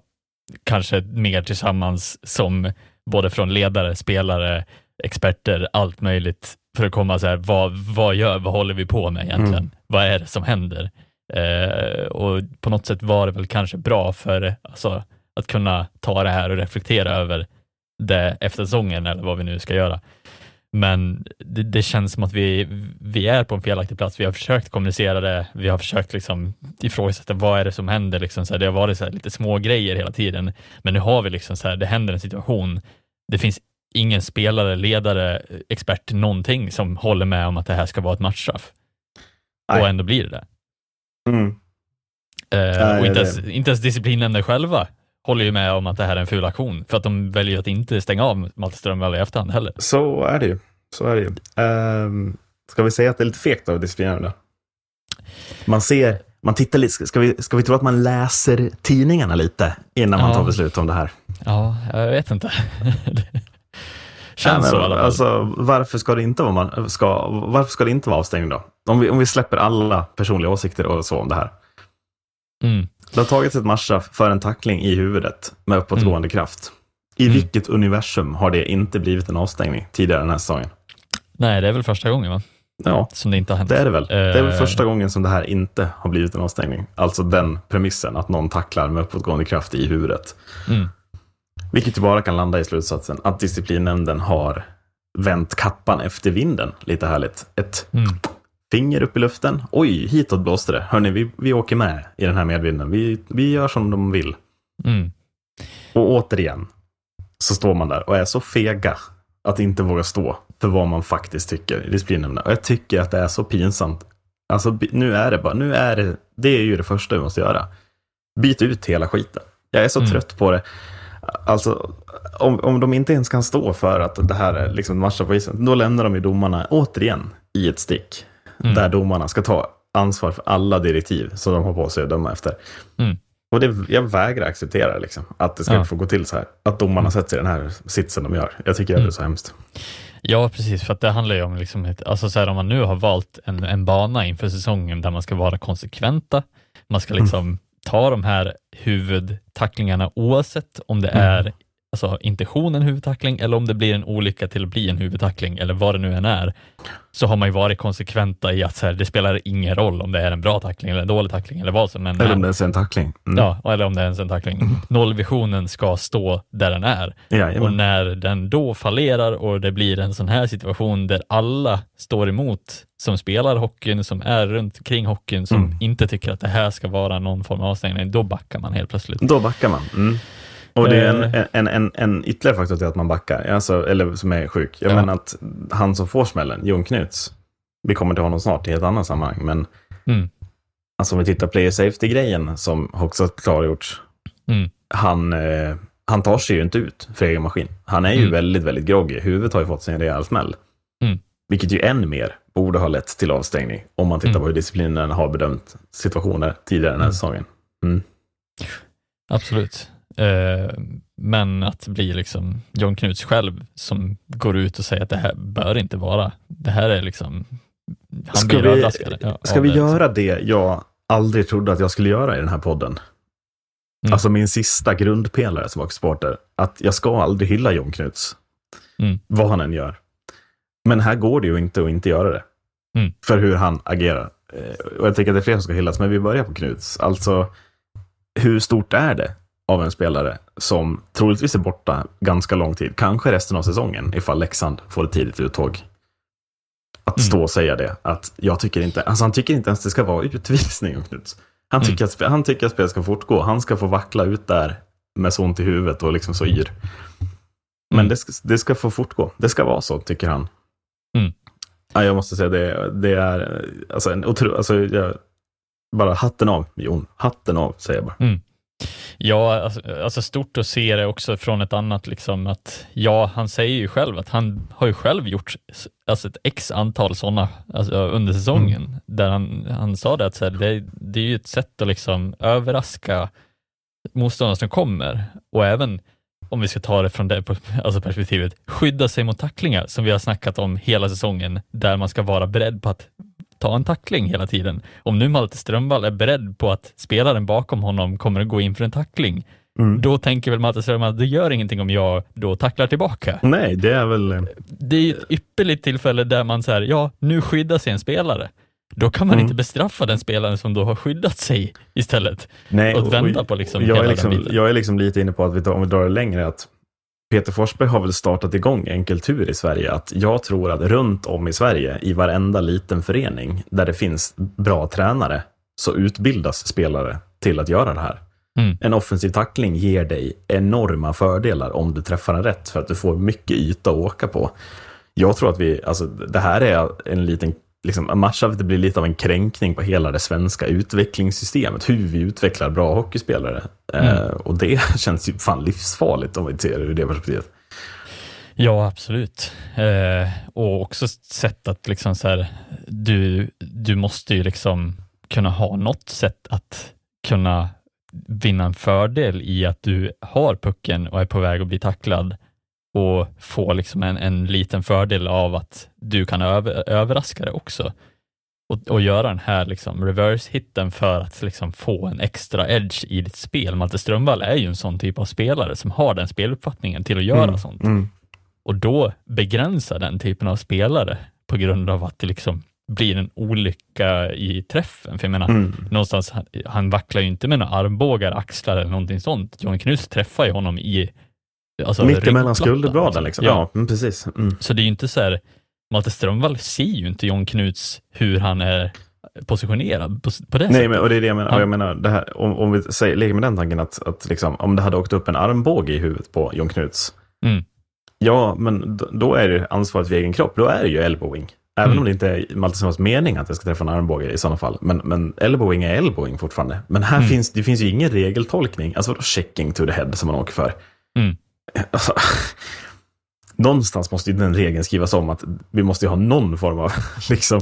kanske mer tillsammans som både från ledare, spelare, experter, allt möjligt för att komma så här, vad, vad gör, vad håller vi på med egentligen? Mm. Vad är det som händer? Eh, och på något sätt var det väl kanske bra för alltså, att kunna ta det här och reflektera över det efter säsongen eller vad vi nu ska göra. Men det, det känns som att vi, vi är på en felaktig plats. Vi har försökt kommunicera det. Vi har försökt liksom ifrågasätta vad är det som händer. Liksom så här, det har varit så lite små grejer hela tiden. Men nu har vi liksom så här, det händer en situation. Det finns ingen spelare, ledare, expert, någonting som håller med om att det här ska vara ett matchstraff. Nej. Och ändå blir det det. Mm. Nej, och inte det- ens, inte ens disciplinnämnden själva håller ju med om att det här är en ful aktion. För att de väljer att inte stänga av Malte Strömwall i efterhand heller. Så är det ju. Så är det ju. Ehm, ska vi säga att det är lite fegt av disciplinärerna? Man ser, man tittar lite, ska vi, ska vi tro att man läser tidningarna lite innan man Ja. tar beslut om det här? Ja, jag vet inte. *laughs* Känns men, så i alltså, varför ska det inte vara, man, ska, varför ska det inte vara avstängning då? Om vi, om vi släpper alla personliga åsikter och så om det här. mm. Det har tagits ett matchstraff för en tackling i huvudet med uppåtgående kraft. I Mm. vilket universum har det inte blivit en avstängning tidigare den här säsongen? Nej, det är väl första gången va? Ja, som det inte har hänt. det är det väl. Det är väl Eh, första gången som det här inte har blivit en avstängning. Alltså den premissen att någon tacklar med uppåtgående kraft i huvudet. Mm. Vilket ju bara kan landa i slutsatsen att disciplinnämnden har vänt kappan efter vinden. Lite härligt. Ett Mm. Finger upp i luften. Oj, hitåt blåste det. Hörni, vi, vi åker med i den här medvinden. Vi, vi gör som de vill. Mm. Och återigen så står man där och är så fega att inte våga stå för vad man faktiskt tycker i disciplinnämnden. Och jag tycker att det är så pinsamt. Alltså nu är det bara, nu är det, det är ju det första vi måste göra. Byt ut hela skiten. Jag är så Mm. trött på det. Alltså, om, om de inte ens kan stå för att det här är liksom matcha på isen, då lämnar de ju domarna återigen i ett stick. Mm. Där domarna ska ta ansvar för alla direktiv som de har på sig att döma efter. Mm. Och det, jag vägrar acceptera liksom, att det ska Ja. få gå till så här. Att domarna sätter sig i den här sitsen de gör. Jag tycker att det är så hemskt. Ja, precis, för att det handlar ju om, liksom ett, alltså så här, om man nu har valt en, en bana inför säsongen där man ska vara konsekventa, man ska liksom ta de här huvudtacklingarna oavsett om det Mm. är alltså intentionen huvudtackling eller om det blir en olycka till att bli en huvudtackling eller vad det nu än är, så har man ju varit konsekventa i att så här, det spelar ingen roll om det är en bra tackling eller en dålig tackling eller vad som än Eller om är. det ens är en tackling. Mm. Ja, eller om det är ens en tackling. Nollvisionen ska stå där den är. Och Jajamän. när den då fallerar och det blir en sån här situation där alla står emot som spelar hockeyn, som är runt omkring hockeyn, som Mm. inte tycker att det här ska vara någon form av avstängning, då backar man helt plötsligt. Då backar man. Och det är Eh. en, en, en, en ytterligare faktor till att man backar, alltså, eller som är sjuk. Jag Ja. menar att han som får smällen, Jon Knuts, vi kommer till honom snart i ett annat sammanhang, men Mm. alltså om vi tittar på player safety-grejen som också klargjorts, Mm. han, eh, han tar sig ju inte ut för egen maskin. Han är ju Mm. väldigt, väldigt groggy. Huvudet har ju fått sig en rejäl smäll. Mm. Vilket ju än mer borde ha lett till avstängning om man tittar Mm. på hur disciplinen har bedömt situationer tidigare den här Mm. säsongen. Absolut. Eh, men att bli liksom John Knuts själv som går ut och säger att det här bör inte vara, det här är liksom, han Ska blir vi- överraskad. Ja, Ska vi det, liksom. göra det jag aldrig trodde att jag skulle göra i den här podden? Mm. Alltså min sista grundpelare som hockeysporter. Att jag ska aldrig hylla Jon Knuts. Mm. Vad han än gör. Men här går det ju inte att inte göra det. Mm. För hur han agerar. Eh, Och jag tänker att det är fler som ska hyllas, men vi börjar på Knuts. Alltså, hur stort är det av en spelare som troligtvis är borta ganska lång tid, kanske resten av säsongen, ifall Leksand får ett tidigt uttåg. Att Mm. stå och säga det, att jag tycker inte, alltså han tycker inte ens det ska vara utvisning. Han Mm. tycker, att, spe- han tycker att spelet ska fortgå. Han ska få vackla ut där med så ont i huvudet och liksom så yr. Men Mm. det, ska, det ska få fortgå. Det ska vara så, tycker han. Mm. Ja, jag måste säga det, det är alltså en otro, alltså jag, bara hatten av, Jon. Hatten av, säger jag bara. Ja, alltså, alltså stort att se det också från ett annat, liksom att ja, han säger ju själv att han har ju själv gjort alltså ett x antal sådana alltså, under säsongen, Mm. där han, han sa det att så här, det, det är ju ett sätt att liksom överraska motståndare som kommer och även om vi ska ta det från det alltså perspektivet, skydda sig mot tacklingar som vi har snackat om hela säsongen, där man ska vara beredd på att ta en tackling hela tiden. Om nu Malte Strömvall är beredd på att spelaren bakom honom kommer att gå in för en tackling, Mm. då tänker väl Malte Strömvall att det gör ingenting om jag då tacklar tillbaka. Nej, det är väl... eh, Det är ett ypperligt tillfälle där man säger, ja, nu skyddar sig en spelare. Då kan man Mm. inte bestraffa den spelaren som då har skyddat sig istället. Nej, Och vända på liksom jag, är hela liksom, den biten. jag är liksom lite inne på att vi tar, om vi drar det längre, att Peter Forsberg har väl startat igång en kultur i Sverige, att jag tror att runt om i Sverige, i varenda liten förening där det finns bra tränare, så utbildas spelare till att göra det här. Mm. En offensiv tackling ger dig enorma fördelar om du träffar den rätt, för att du får mycket yta att åka på. Jag tror att vi, alltså det här är en liten, liksom, matchup, det blir lite av en kränkning på hela det svenska utvecklingssystemet, hur vi utvecklar bra hockeyspelare. Mm. Eh, och det *laughs* känns ju fan livsfarligt om vi ser det ur det perspektivet. Ja, absolut. Eh, och också sätt att liksom så här, du, du måste ju liksom kunna ha något sätt att kunna vinna en fördel i att du har pucken och är på väg att bli tacklad och få liksom en, en liten fördel av att du kan över, överraska det också. Och, och göra den här liksom reverse-hitten för att liksom få en extra edge i ditt spel. Malte Strömvall är ju en sån typ av spelare som har den speluppfattningen till att göra Mm, sånt Mm. och då begränsa den typen av spelare på grund av att det liksom blir en olycka i träffen. För jag menar, Mm. någonstans, han, han vacklar ju inte med några armbågar, axlar eller någonting sånt. John Knuts träffar ju honom i alltså, Mitt emellan ryggplattan, skulderbladen liksom. Ja. Ja, mm, precis. Mm. Så det är ju inte så här, Malte Strömvall ser ju inte John Knuts hur han är positionerad på, på det Nej, sättet. men, och det är det jag menar. Och Jag menar det här, om, om vi säger, leker med den tanken att, att liksom, om det hade åkt upp en armbåge i huvudet på Jon Knuts. Mm. Ja, men då, är det ansvaret för egen kropp. Då är det ju elbowing. Även Mm. om det inte är Malte Strömvalls mening att jag ska träffa en armbåge i sådana fall. Men, men elbowing är elbowing fortfarande. Men här Mm. finns det finns ju ingen regeltolkning. Alltså checking to the head som man åker för? Alltså, någonstans måste ju den regeln skrivas om att vi måste ju ha någon form av, *laughs* liksom,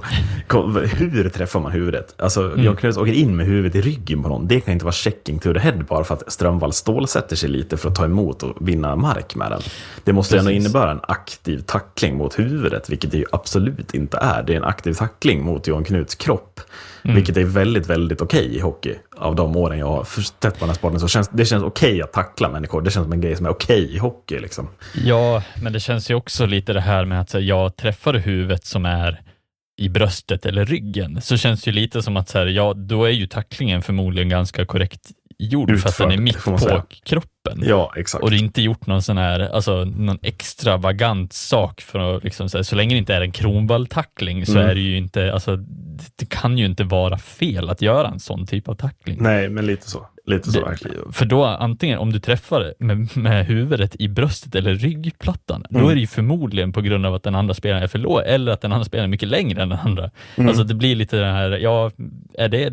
hur träffar man huvudet? Alltså, Mm. Jon Knuts åker in med huvudet i ryggen på någon. Det kan inte vara checking to the head bara för att Strömvall stålsätter sig lite för att ta emot och vinna mark med den. Det måste ändå Precis. innebära en aktiv tackling mot huvudet, vilket det ju absolut inte är. Det är en aktiv tackling mot Johan Knuts kropp, Mm. vilket är väldigt, väldigt okej i hockey. av de åren jag har sett på den här sporten så känns det känns okej att tackla människor. Det känns som en grej som är okej i hockey. Liksom. Ja, men det känns ju också lite det här med att här, jag träffar huvudet som är i bröstet eller ryggen, så känns det ju lite som att så här, ja, då är ju tacklingen förmodligen ganska korrekt gjord för att den är Utförd, mitt på säga. kroppen. Ja, exakt. Och det är inte gjort någon sån här, alltså någon extravagant sak för att liksom så, här, så länge det inte är en kronvalltackling så Mm. är det ju inte, alltså det kan ju inte vara fel att göra en sån typ av tackling. Nej, men lite så. Lite så verkligen. Det, för då antingen om du träffar med, med huvudet i bröstet eller ryggplattan, då Mm. är det ju förmodligen på grund av att den andra spelaren är för låg eller att den andra spelaren är mycket längre än den andra. Mm. Alltså det blir lite det här, ja, är det,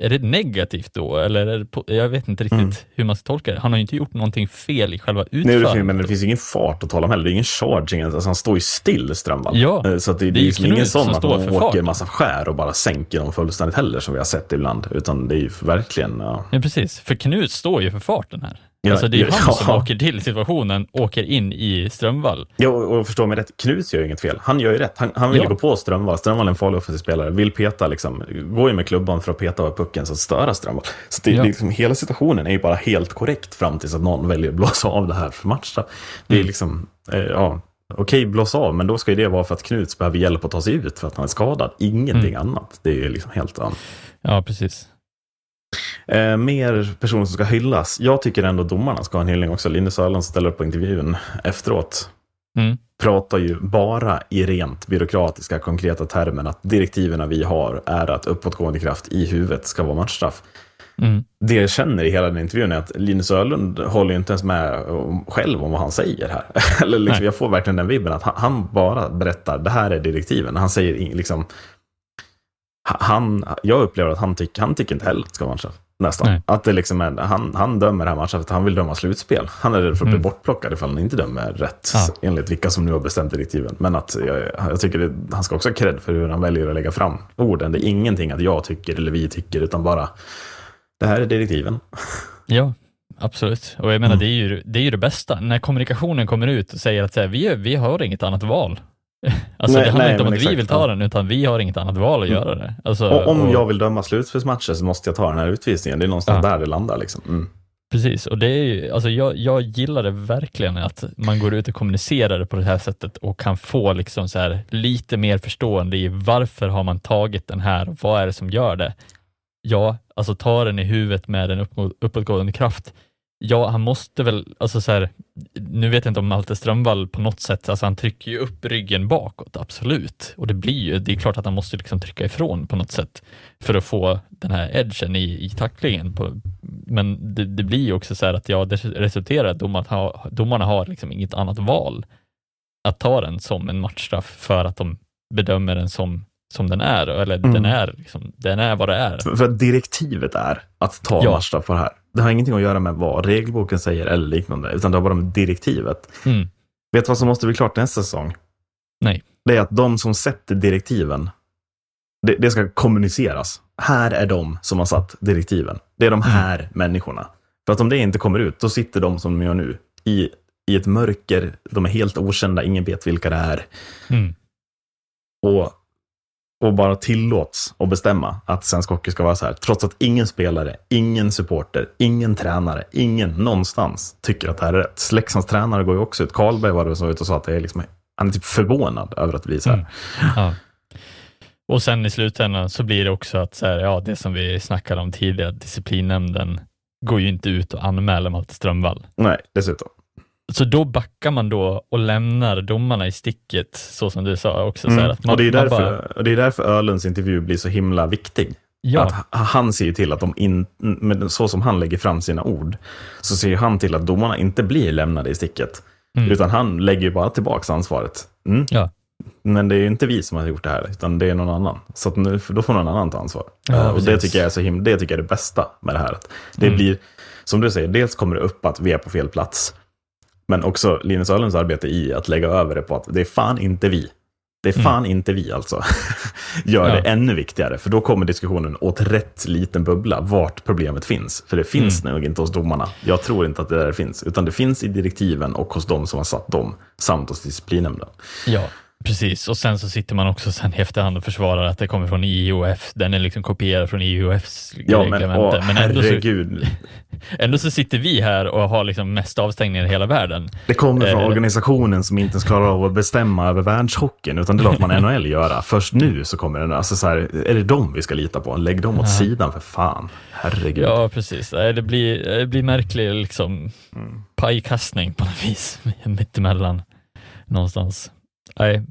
är det negativt då? Eller är det jag vet inte riktigt Mm. hur man ska tolka det. Han har ju inte gjort någonting fel i själva Nej, det utförandet. finns, men det finns ingen fart att tala om heller. Det är ingen charging. Alltså, han står ju still, Strömvall. Ja, Eh, så det, det det är liksom ingen sån att för åker farten. massa skär och bara sänker dem fullständigt heller, som vi har sett ibland. Utan det är ju verkligen... Ja. Ja, precis. För Knut står ju för farten här. Ja, alltså det är ju ja, han som ja. åker till situationen, åker in i Strömvall. Ja, och, förstå mig rätt, Knut gör ju inget fel. Han gör ju rätt. Han, han vill Ja. gå på Strömvall. Strömvall är en farlig offensiv spelare. Vill peta, liksom, går ju med klubban för att peta över pucken så att störa Strömvall. Så det, Ja. liksom, hela situationen är ju bara helt korrekt fram tills att någon väljer att blåsa av det här för matchstraff. Det är Mm. liksom, eh, ja, okej blåsa av, men då ska ju det vara för att Knut behöver hjälp att ta sig ut för att han är skadad. Ingenting Mm. annat. Det är ju liksom helt annat. Ja, precis. Eh, mer personer som ska hyllas. Jag tycker ändå domarna ska ha en hyllning också. Linus Öhland ställer upp på intervjun efteråt. Mm. Pratar ju bara i rent byråkratiska, konkreta termer att direktiven vi har är att uppåtgående kraft i huvudet ska vara matchstraff. Mm. Det jag känner i hela den intervjun är att Linus Öhlund håller inte ens med själv om vad han säger här. *laughs* Eller liksom, jag får verkligen den vibben att han, bara berättar, det här är direktiven. Han säger liksom, han, jag upplever att han, tyck, han tycker inte heller att det ska vara matchstraff. Nästan. Nej. Att det liksom är, han, han dömer det här matchen för att han vill döma slutspel. Han är rädd för att bli Mm. bortplockad ifall han inte dömer rätt. Ja. Enligt vilka som nu har bestämt direktiven. Men att jag, jag tycker det, han ska också ha cred för hur han väljer att lägga fram orden. Det är ingenting att jag tycker eller vi tycker, utan bara det här är direktiven. *laughs* Ja, absolut. Och jag menar, Mm. det, är ju, det är ju det bästa. När kommunikationen kommer ut och säger att så här, vi, vi har inget annat val. *laughs* Alltså Nej, det handlar nej, inte om att vi exakt, vill ta ja. den, utan vi har inget annat val att Mm. göra det. Alltså, Och om och- jag vill döma slutspelsmatcher så måste jag ta den här utvisningen. Det är någonstans Ja. där det landar. Liksom. Mm. Precis, och det är ju, alltså jag, jag gillar det verkligen att man går ut och kommunicerar det på det här sättet och kan få liksom så här lite mer förstående i varför har man tagit den här, vad är det som gör det? Ja, alltså ta den i huvudet med en upp, uppåtgående kraft. Ja, han måste väl, alltså så här, nu vet jag inte om Malte Strömvall på något sätt, alltså han trycker ju upp ryggen bakåt, absolut. Och det blir ju, det är klart att han måste liksom trycka ifrån på något sätt för att få den här edgen i, i tacklingen. På, men det, det blir ju också så här att ja, det resulterar att domarna har, domarna har liksom inget annat val att ta den som en matchstraff för att de bedömer den som, som den är, eller Mm. den, är liksom, den är vad det är. För, för direktivet är att ta Ja. matchstraff på det här. Det har ingenting att göra med vad regelboken säger eller liknande, utan det har bara med direktivet. Mm. Vet du vad som måste bli klart nästa säsong? Nej. Det är att de som sätter direktiven, det, det ska kommuniceras. Här är de som har satt direktiven. Det är de här människorna. För att om det inte kommer ut, då sitter de som de gör nu i, i ett mörker. De är helt okända, ingen vet vilka det är. Mm. Och, och bara tillåts att bestämma att svensk hockey ska vara så här. Trots att ingen spelare, ingen supporter, ingen tränare, ingen någonstans tycker att det här är rätt. Leksands tränare går ju också ut. Karlberg var det som var ute och sa att det är liksom, han är typ förvånad över att det blir så här. Mm. Ja. Och sen i slutändan så blir det också att så här, ja, det som vi snackade om tidigare, disciplinnämnden går ju inte ut och anmäler Malte Strömvall. Nej, dessutom. Så då backar man då och lämnar domarna i sticket, så som du sa också. Så Mm. att man, och, det är därför, bara, och det är därför Öhlunds intervju blir så himla viktig. ja, Att han ser ju till att de in, med så som han lägger fram sina ord, så ser han till att domarna inte blir lämnade i sticket. Mm. Utan han lägger ju bara tillbaka ansvaret. Mm. Ja. Men det är ju inte vi som har gjort det här, utan det är någon annan. Så nu, då får någon annan ta ansvar. Ja, och det tycker, jag är så him- det tycker jag är det bästa med det här. Att det Mm. blir, som du säger, dels kommer det upp att vi är på fel plats. Men också Linus Öhlunds arbete i att lägga över det på att det är fan inte vi. Det är fan inte vi alltså. *laughs* Gör Mm. Ja. det ännu viktigare, för då kommer diskussionen åt rätt liten bubbla, vart problemet finns. För det finns Mm. nog inte hos domarna. Jag tror inte att det där finns, utan det finns i direktiven och hos de som har satt dem, samt hos disciplinnämnden. ja. Precis, och sen så sitter man också sen i efterhand och försvarar att det kommer från IOF. Den är liksom kopierad från IOFs Ja, men, åh, men ändå, så, herregud. *laughs* ändå så sitter vi här och har liksom mest avstängningar i hela världen. Det kommer från Eh. organisationen som inte ens klarar av att bestämma över världshockeyn, utan det låter man *laughs* NHL göra. Först nu så kommer den, alltså så här, är det dem vi ska lita på? Lägg dem åt sidan för fan. Herregud. Ja, precis. Det blir, det blir märklig liksom, pajkastning på något vis, *laughs* mittemellan någonstans. Nej.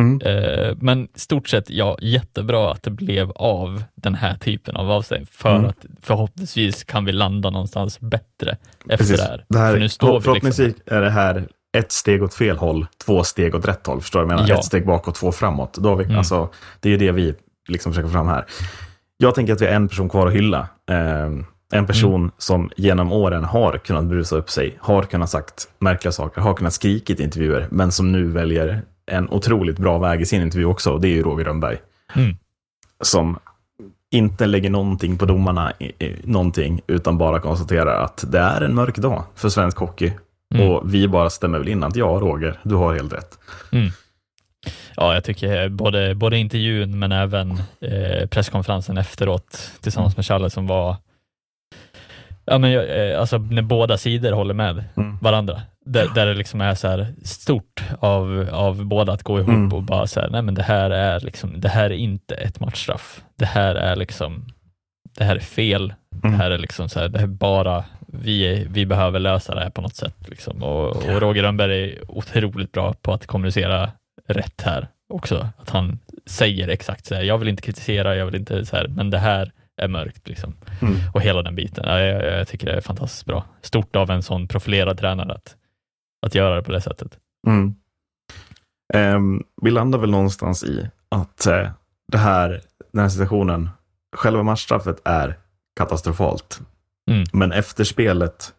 Mm. Eh, men stort sett, ja, jättebra att det blev av den här typen av avstängning för Mm. att förhoppningsvis kan vi landa någonstans bättre efter Precis. det här. Det här för nu står vi förhoppningsvis liksom, är det här ett steg åt fel håll, två steg åt rätt håll. Förstår du vad jag menar? Ja. Ett steg bakåt, två framåt. Då vi, Mm. alltså, det är ju det vi liksom försöker få fram här. Jag tänker att vi har en person kvar att hylla. Eh, en person Mm. som genom åren har kunnat brusa upp sig, har kunnat sagt märkliga saker, har kunnat skrikit i intervjuer, men som nu väljer en otroligt bra väg i sin intervju också, och det är ju Roger Rönnberg. Mm. Som inte lägger någonting på domarna, någonting, utan bara konstaterar att det är en mörk dag för svensk hockey. Mm. Och vi bara stämmer väl in att ja, Roger, du har helt rätt. ja, jag tycker både, både intervjun men även eh, presskonferensen efteråt tillsammans med Challe som var Ja, men jag, eh, alltså när båda sidor håller med Mm. varandra. Där, där det liksom är så här stort av, av båda att gå ihop Mm. och bara säga, nej men det här är liksom, det här är inte ett matchstraff. Det här är liksom, det här är fel. Det Mm. här är liksom så här, det här är bara, vi, vi behöver lösa det här på något sätt. Liksom. Och, och Roger Rönnberg är otroligt bra på att kommunicera rätt här också. Att han säger exakt så här, jag vill inte kritisera, jag vill inte så här, men det här är mörkt. Liksom. Mm. Och hela den biten. Ja, jag, jag tycker det är fantastiskt bra. Stort av en sån profilerad tränare att, att göra det på det sättet. Mm. Ehm, vi landar väl någonstans i att eh, det här, den här situationen, själva matchstraffet är katastrofalt. Mm. Men efterspelet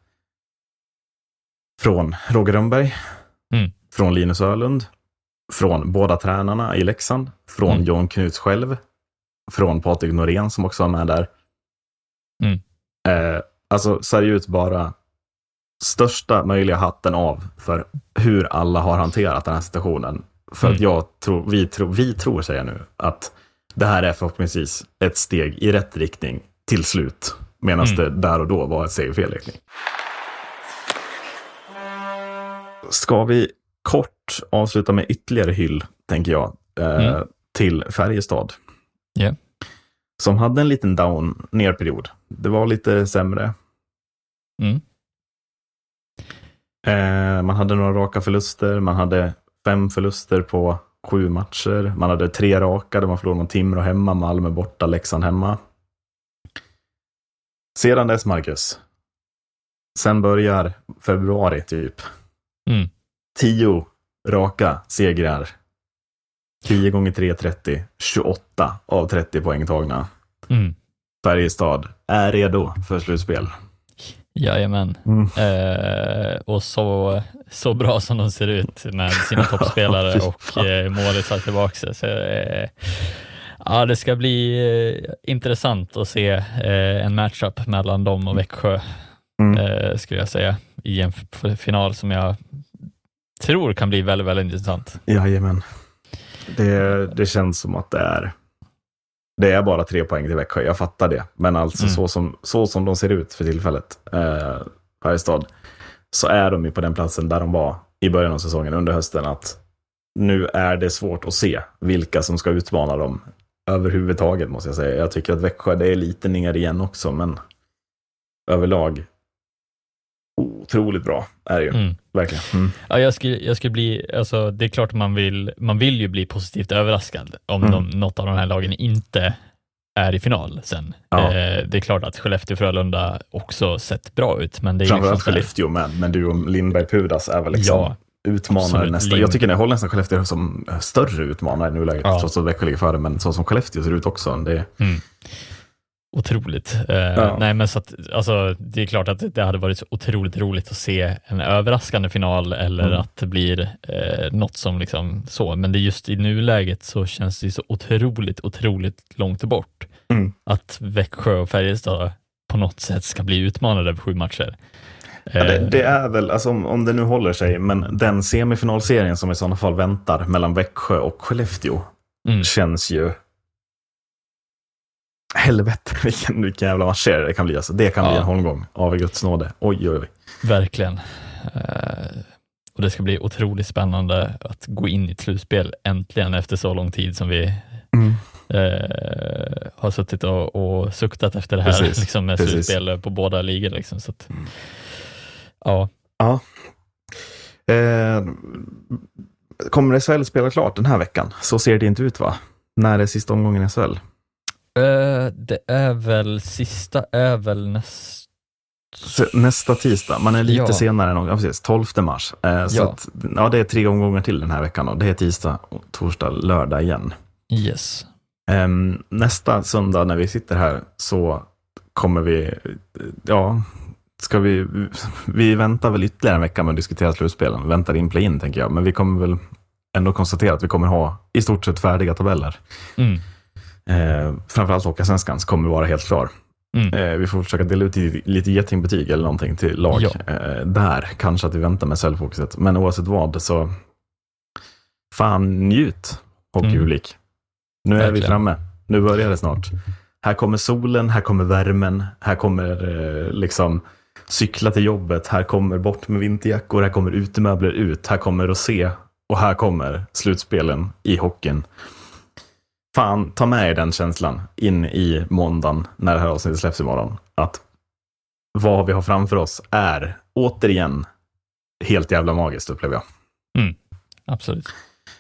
från Roger Rönnberg, Mm. från Linus Ölund, från båda tränarna i Leksand, från Mm. John Knuts själv, från Patrik Norén som också var med där. Mm. Eh, alltså seriöst bara största möjliga hatten av för hur alla har hanterat den här situationen. För att Mm. jag tror, vi tror, vi tror säger jag nu, att det här är förhoppningsvis ett steg i rätt riktning till slut. Medan Mm. det där och då var ett steg i fel riktning. Ska vi kort avsluta med ytterligare hyll, tänker jag, eh, Mm. till Färjestad. Ja. Som hade en liten down ner period. Det var lite sämre. Mm. Eh, man hade några raka förluster. Man hade fem förluster på sju matcher. Man hade tre raka där man förlorade mot Timrå hemma, Malmö borta, Leksand hemma. Sedan dess, Marcus. Sen börjar februari, typ. Mm. Tio raka segrar. 10 gånger 3, 30. 28 av 30 poäng tagna. Mm. Färjestad är redo för slutspel. Jajamän. Mm. Eh, och så, så bra som de ser ut med sina *laughs* toppspelare och eh, målisar tillbaka. Så, eh, ja, det ska bli eh, intressant att se eh, en matchup mellan dem och Växjö, Mm. eh, skulle jag säga, i en final som jag tror kan bli väldigt, väldigt intressant. Jajamän. Det, det känns som att det är det är bara tre poäng till Växjö. Jag fattar det. Men alltså Mm. så, som, så som de ser ut för tillfället, eh, Färjestad, så är de ju på den platsen där de var i början av säsongen under hösten. Att nu är det svårt att se vilka som ska utmana dem överhuvudtaget, måste jag säga. Jag tycker att Växjö, det är lite ner igen också, men överlag otroligt bra är det ju. Mm. Verkligen. Mm. Ja, jag skulle, jag skulle bli, alltså, det är klart man vill, man vill ju bli positivt överraskad om Mm. de, något av de här lagen inte är i final sen. Ja. Eh, det är klart att Skellefteå och Frölunda också sett bra ut, men det är Framförallt liksom Skellefteå med, men du och Lindberg Pudas är väl liksom Ja, utmanare absolut. nästa. Lind- Jag tycker jag håller nästan Skellefteå som större utmanare i nuläget, Ja. trots att Växjö ligger före, men så som Skellefteå ser ut också. Det, Otroligt. Eh, Ja. Nej, men så att, alltså, det är klart att det hade varit så otroligt roligt att se en överraskande final eller Mm. att det blir eh, något som liksom så, men det just i nuläget så känns det så otroligt, otroligt långt bort Mm. att Växjö och Färjestad på något sätt ska bli utmanade över sju matcher. Ja, det, det är väl, alltså, om, om det nu håller sig, men den semifinalserien som i sådana fall väntar mellan Växjö och Skellefteå Mm. känns ju... Helvete *laughs* vilken, vilken jävla matchserie det kan bli. Alltså. Det kan bli Ja. en holmgång av Guds nåde. Oj, oj, oj. Verkligen. Eh, och det ska bli otroligt spännande att gå in i ett slutspel äntligen efter så lång tid som vi Mm. eh, har suttit och, och suktat efter det här Precis, *laughs* liksom, med precis. Mm. slutspel på båda ligor. Liksom, så att, ja, Ja. Eh, kommer SHL spela klart den här veckan? Så ser det inte ut va? När är sista omgången i SHL? Eh, det är väl, sista är väl näst... Så Nästa tisdag, man är lite Ja. senare än ja, precis, 12 mars. Eh, så Ja. Att, ja, det är tre omgångar till den här veckan. Då. Det är tisdag, och torsdag, lördag igen. Yes. Ehm, nästa söndag när vi sitter här så kommer vi, ja, ska vi, vi väntar väl ytterligare en vecka med att diskutera slutspelen. Väntar in play-in tänker jag, men vi kommer väl ändå konstatera att vi kommer ha i stort sett färdiga tabeller. Mm. Eh, framförallt Hockeyallsvenskans kommer vara helt klar. Mm. Eh, vi får försöka dela ut lite, getingbetyg eller någonting till lag. Ja. Eh, där kanske att vi väntar med säljfokuset. Men oavsett vad så fan njut hockeypublik. Nu är vi Mm. Verkligen. framme. Nu börjar det snart. Här kommer solen, här kommer värmen, här kommer eh, liksom cykla till jobbet, här kommer bort med vinterjackor, här kommer utemöbler ut, här kommer rosé och här kommer slutspelen i hockeyn. Fan, ta med er den känslan in i måndagen när det här avsnittet släpps imorgon. Att vad vi har framför oss är återigen helt jävla magiskt upplever jag. Absolut.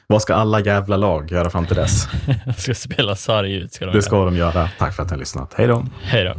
Vad ska alla jävla lag göra fram till dess? Jag *laughs* ska spela sarg ut. Ska de Det ska de göra. Tack för att ni har lyssnat. Hej då! Hej då.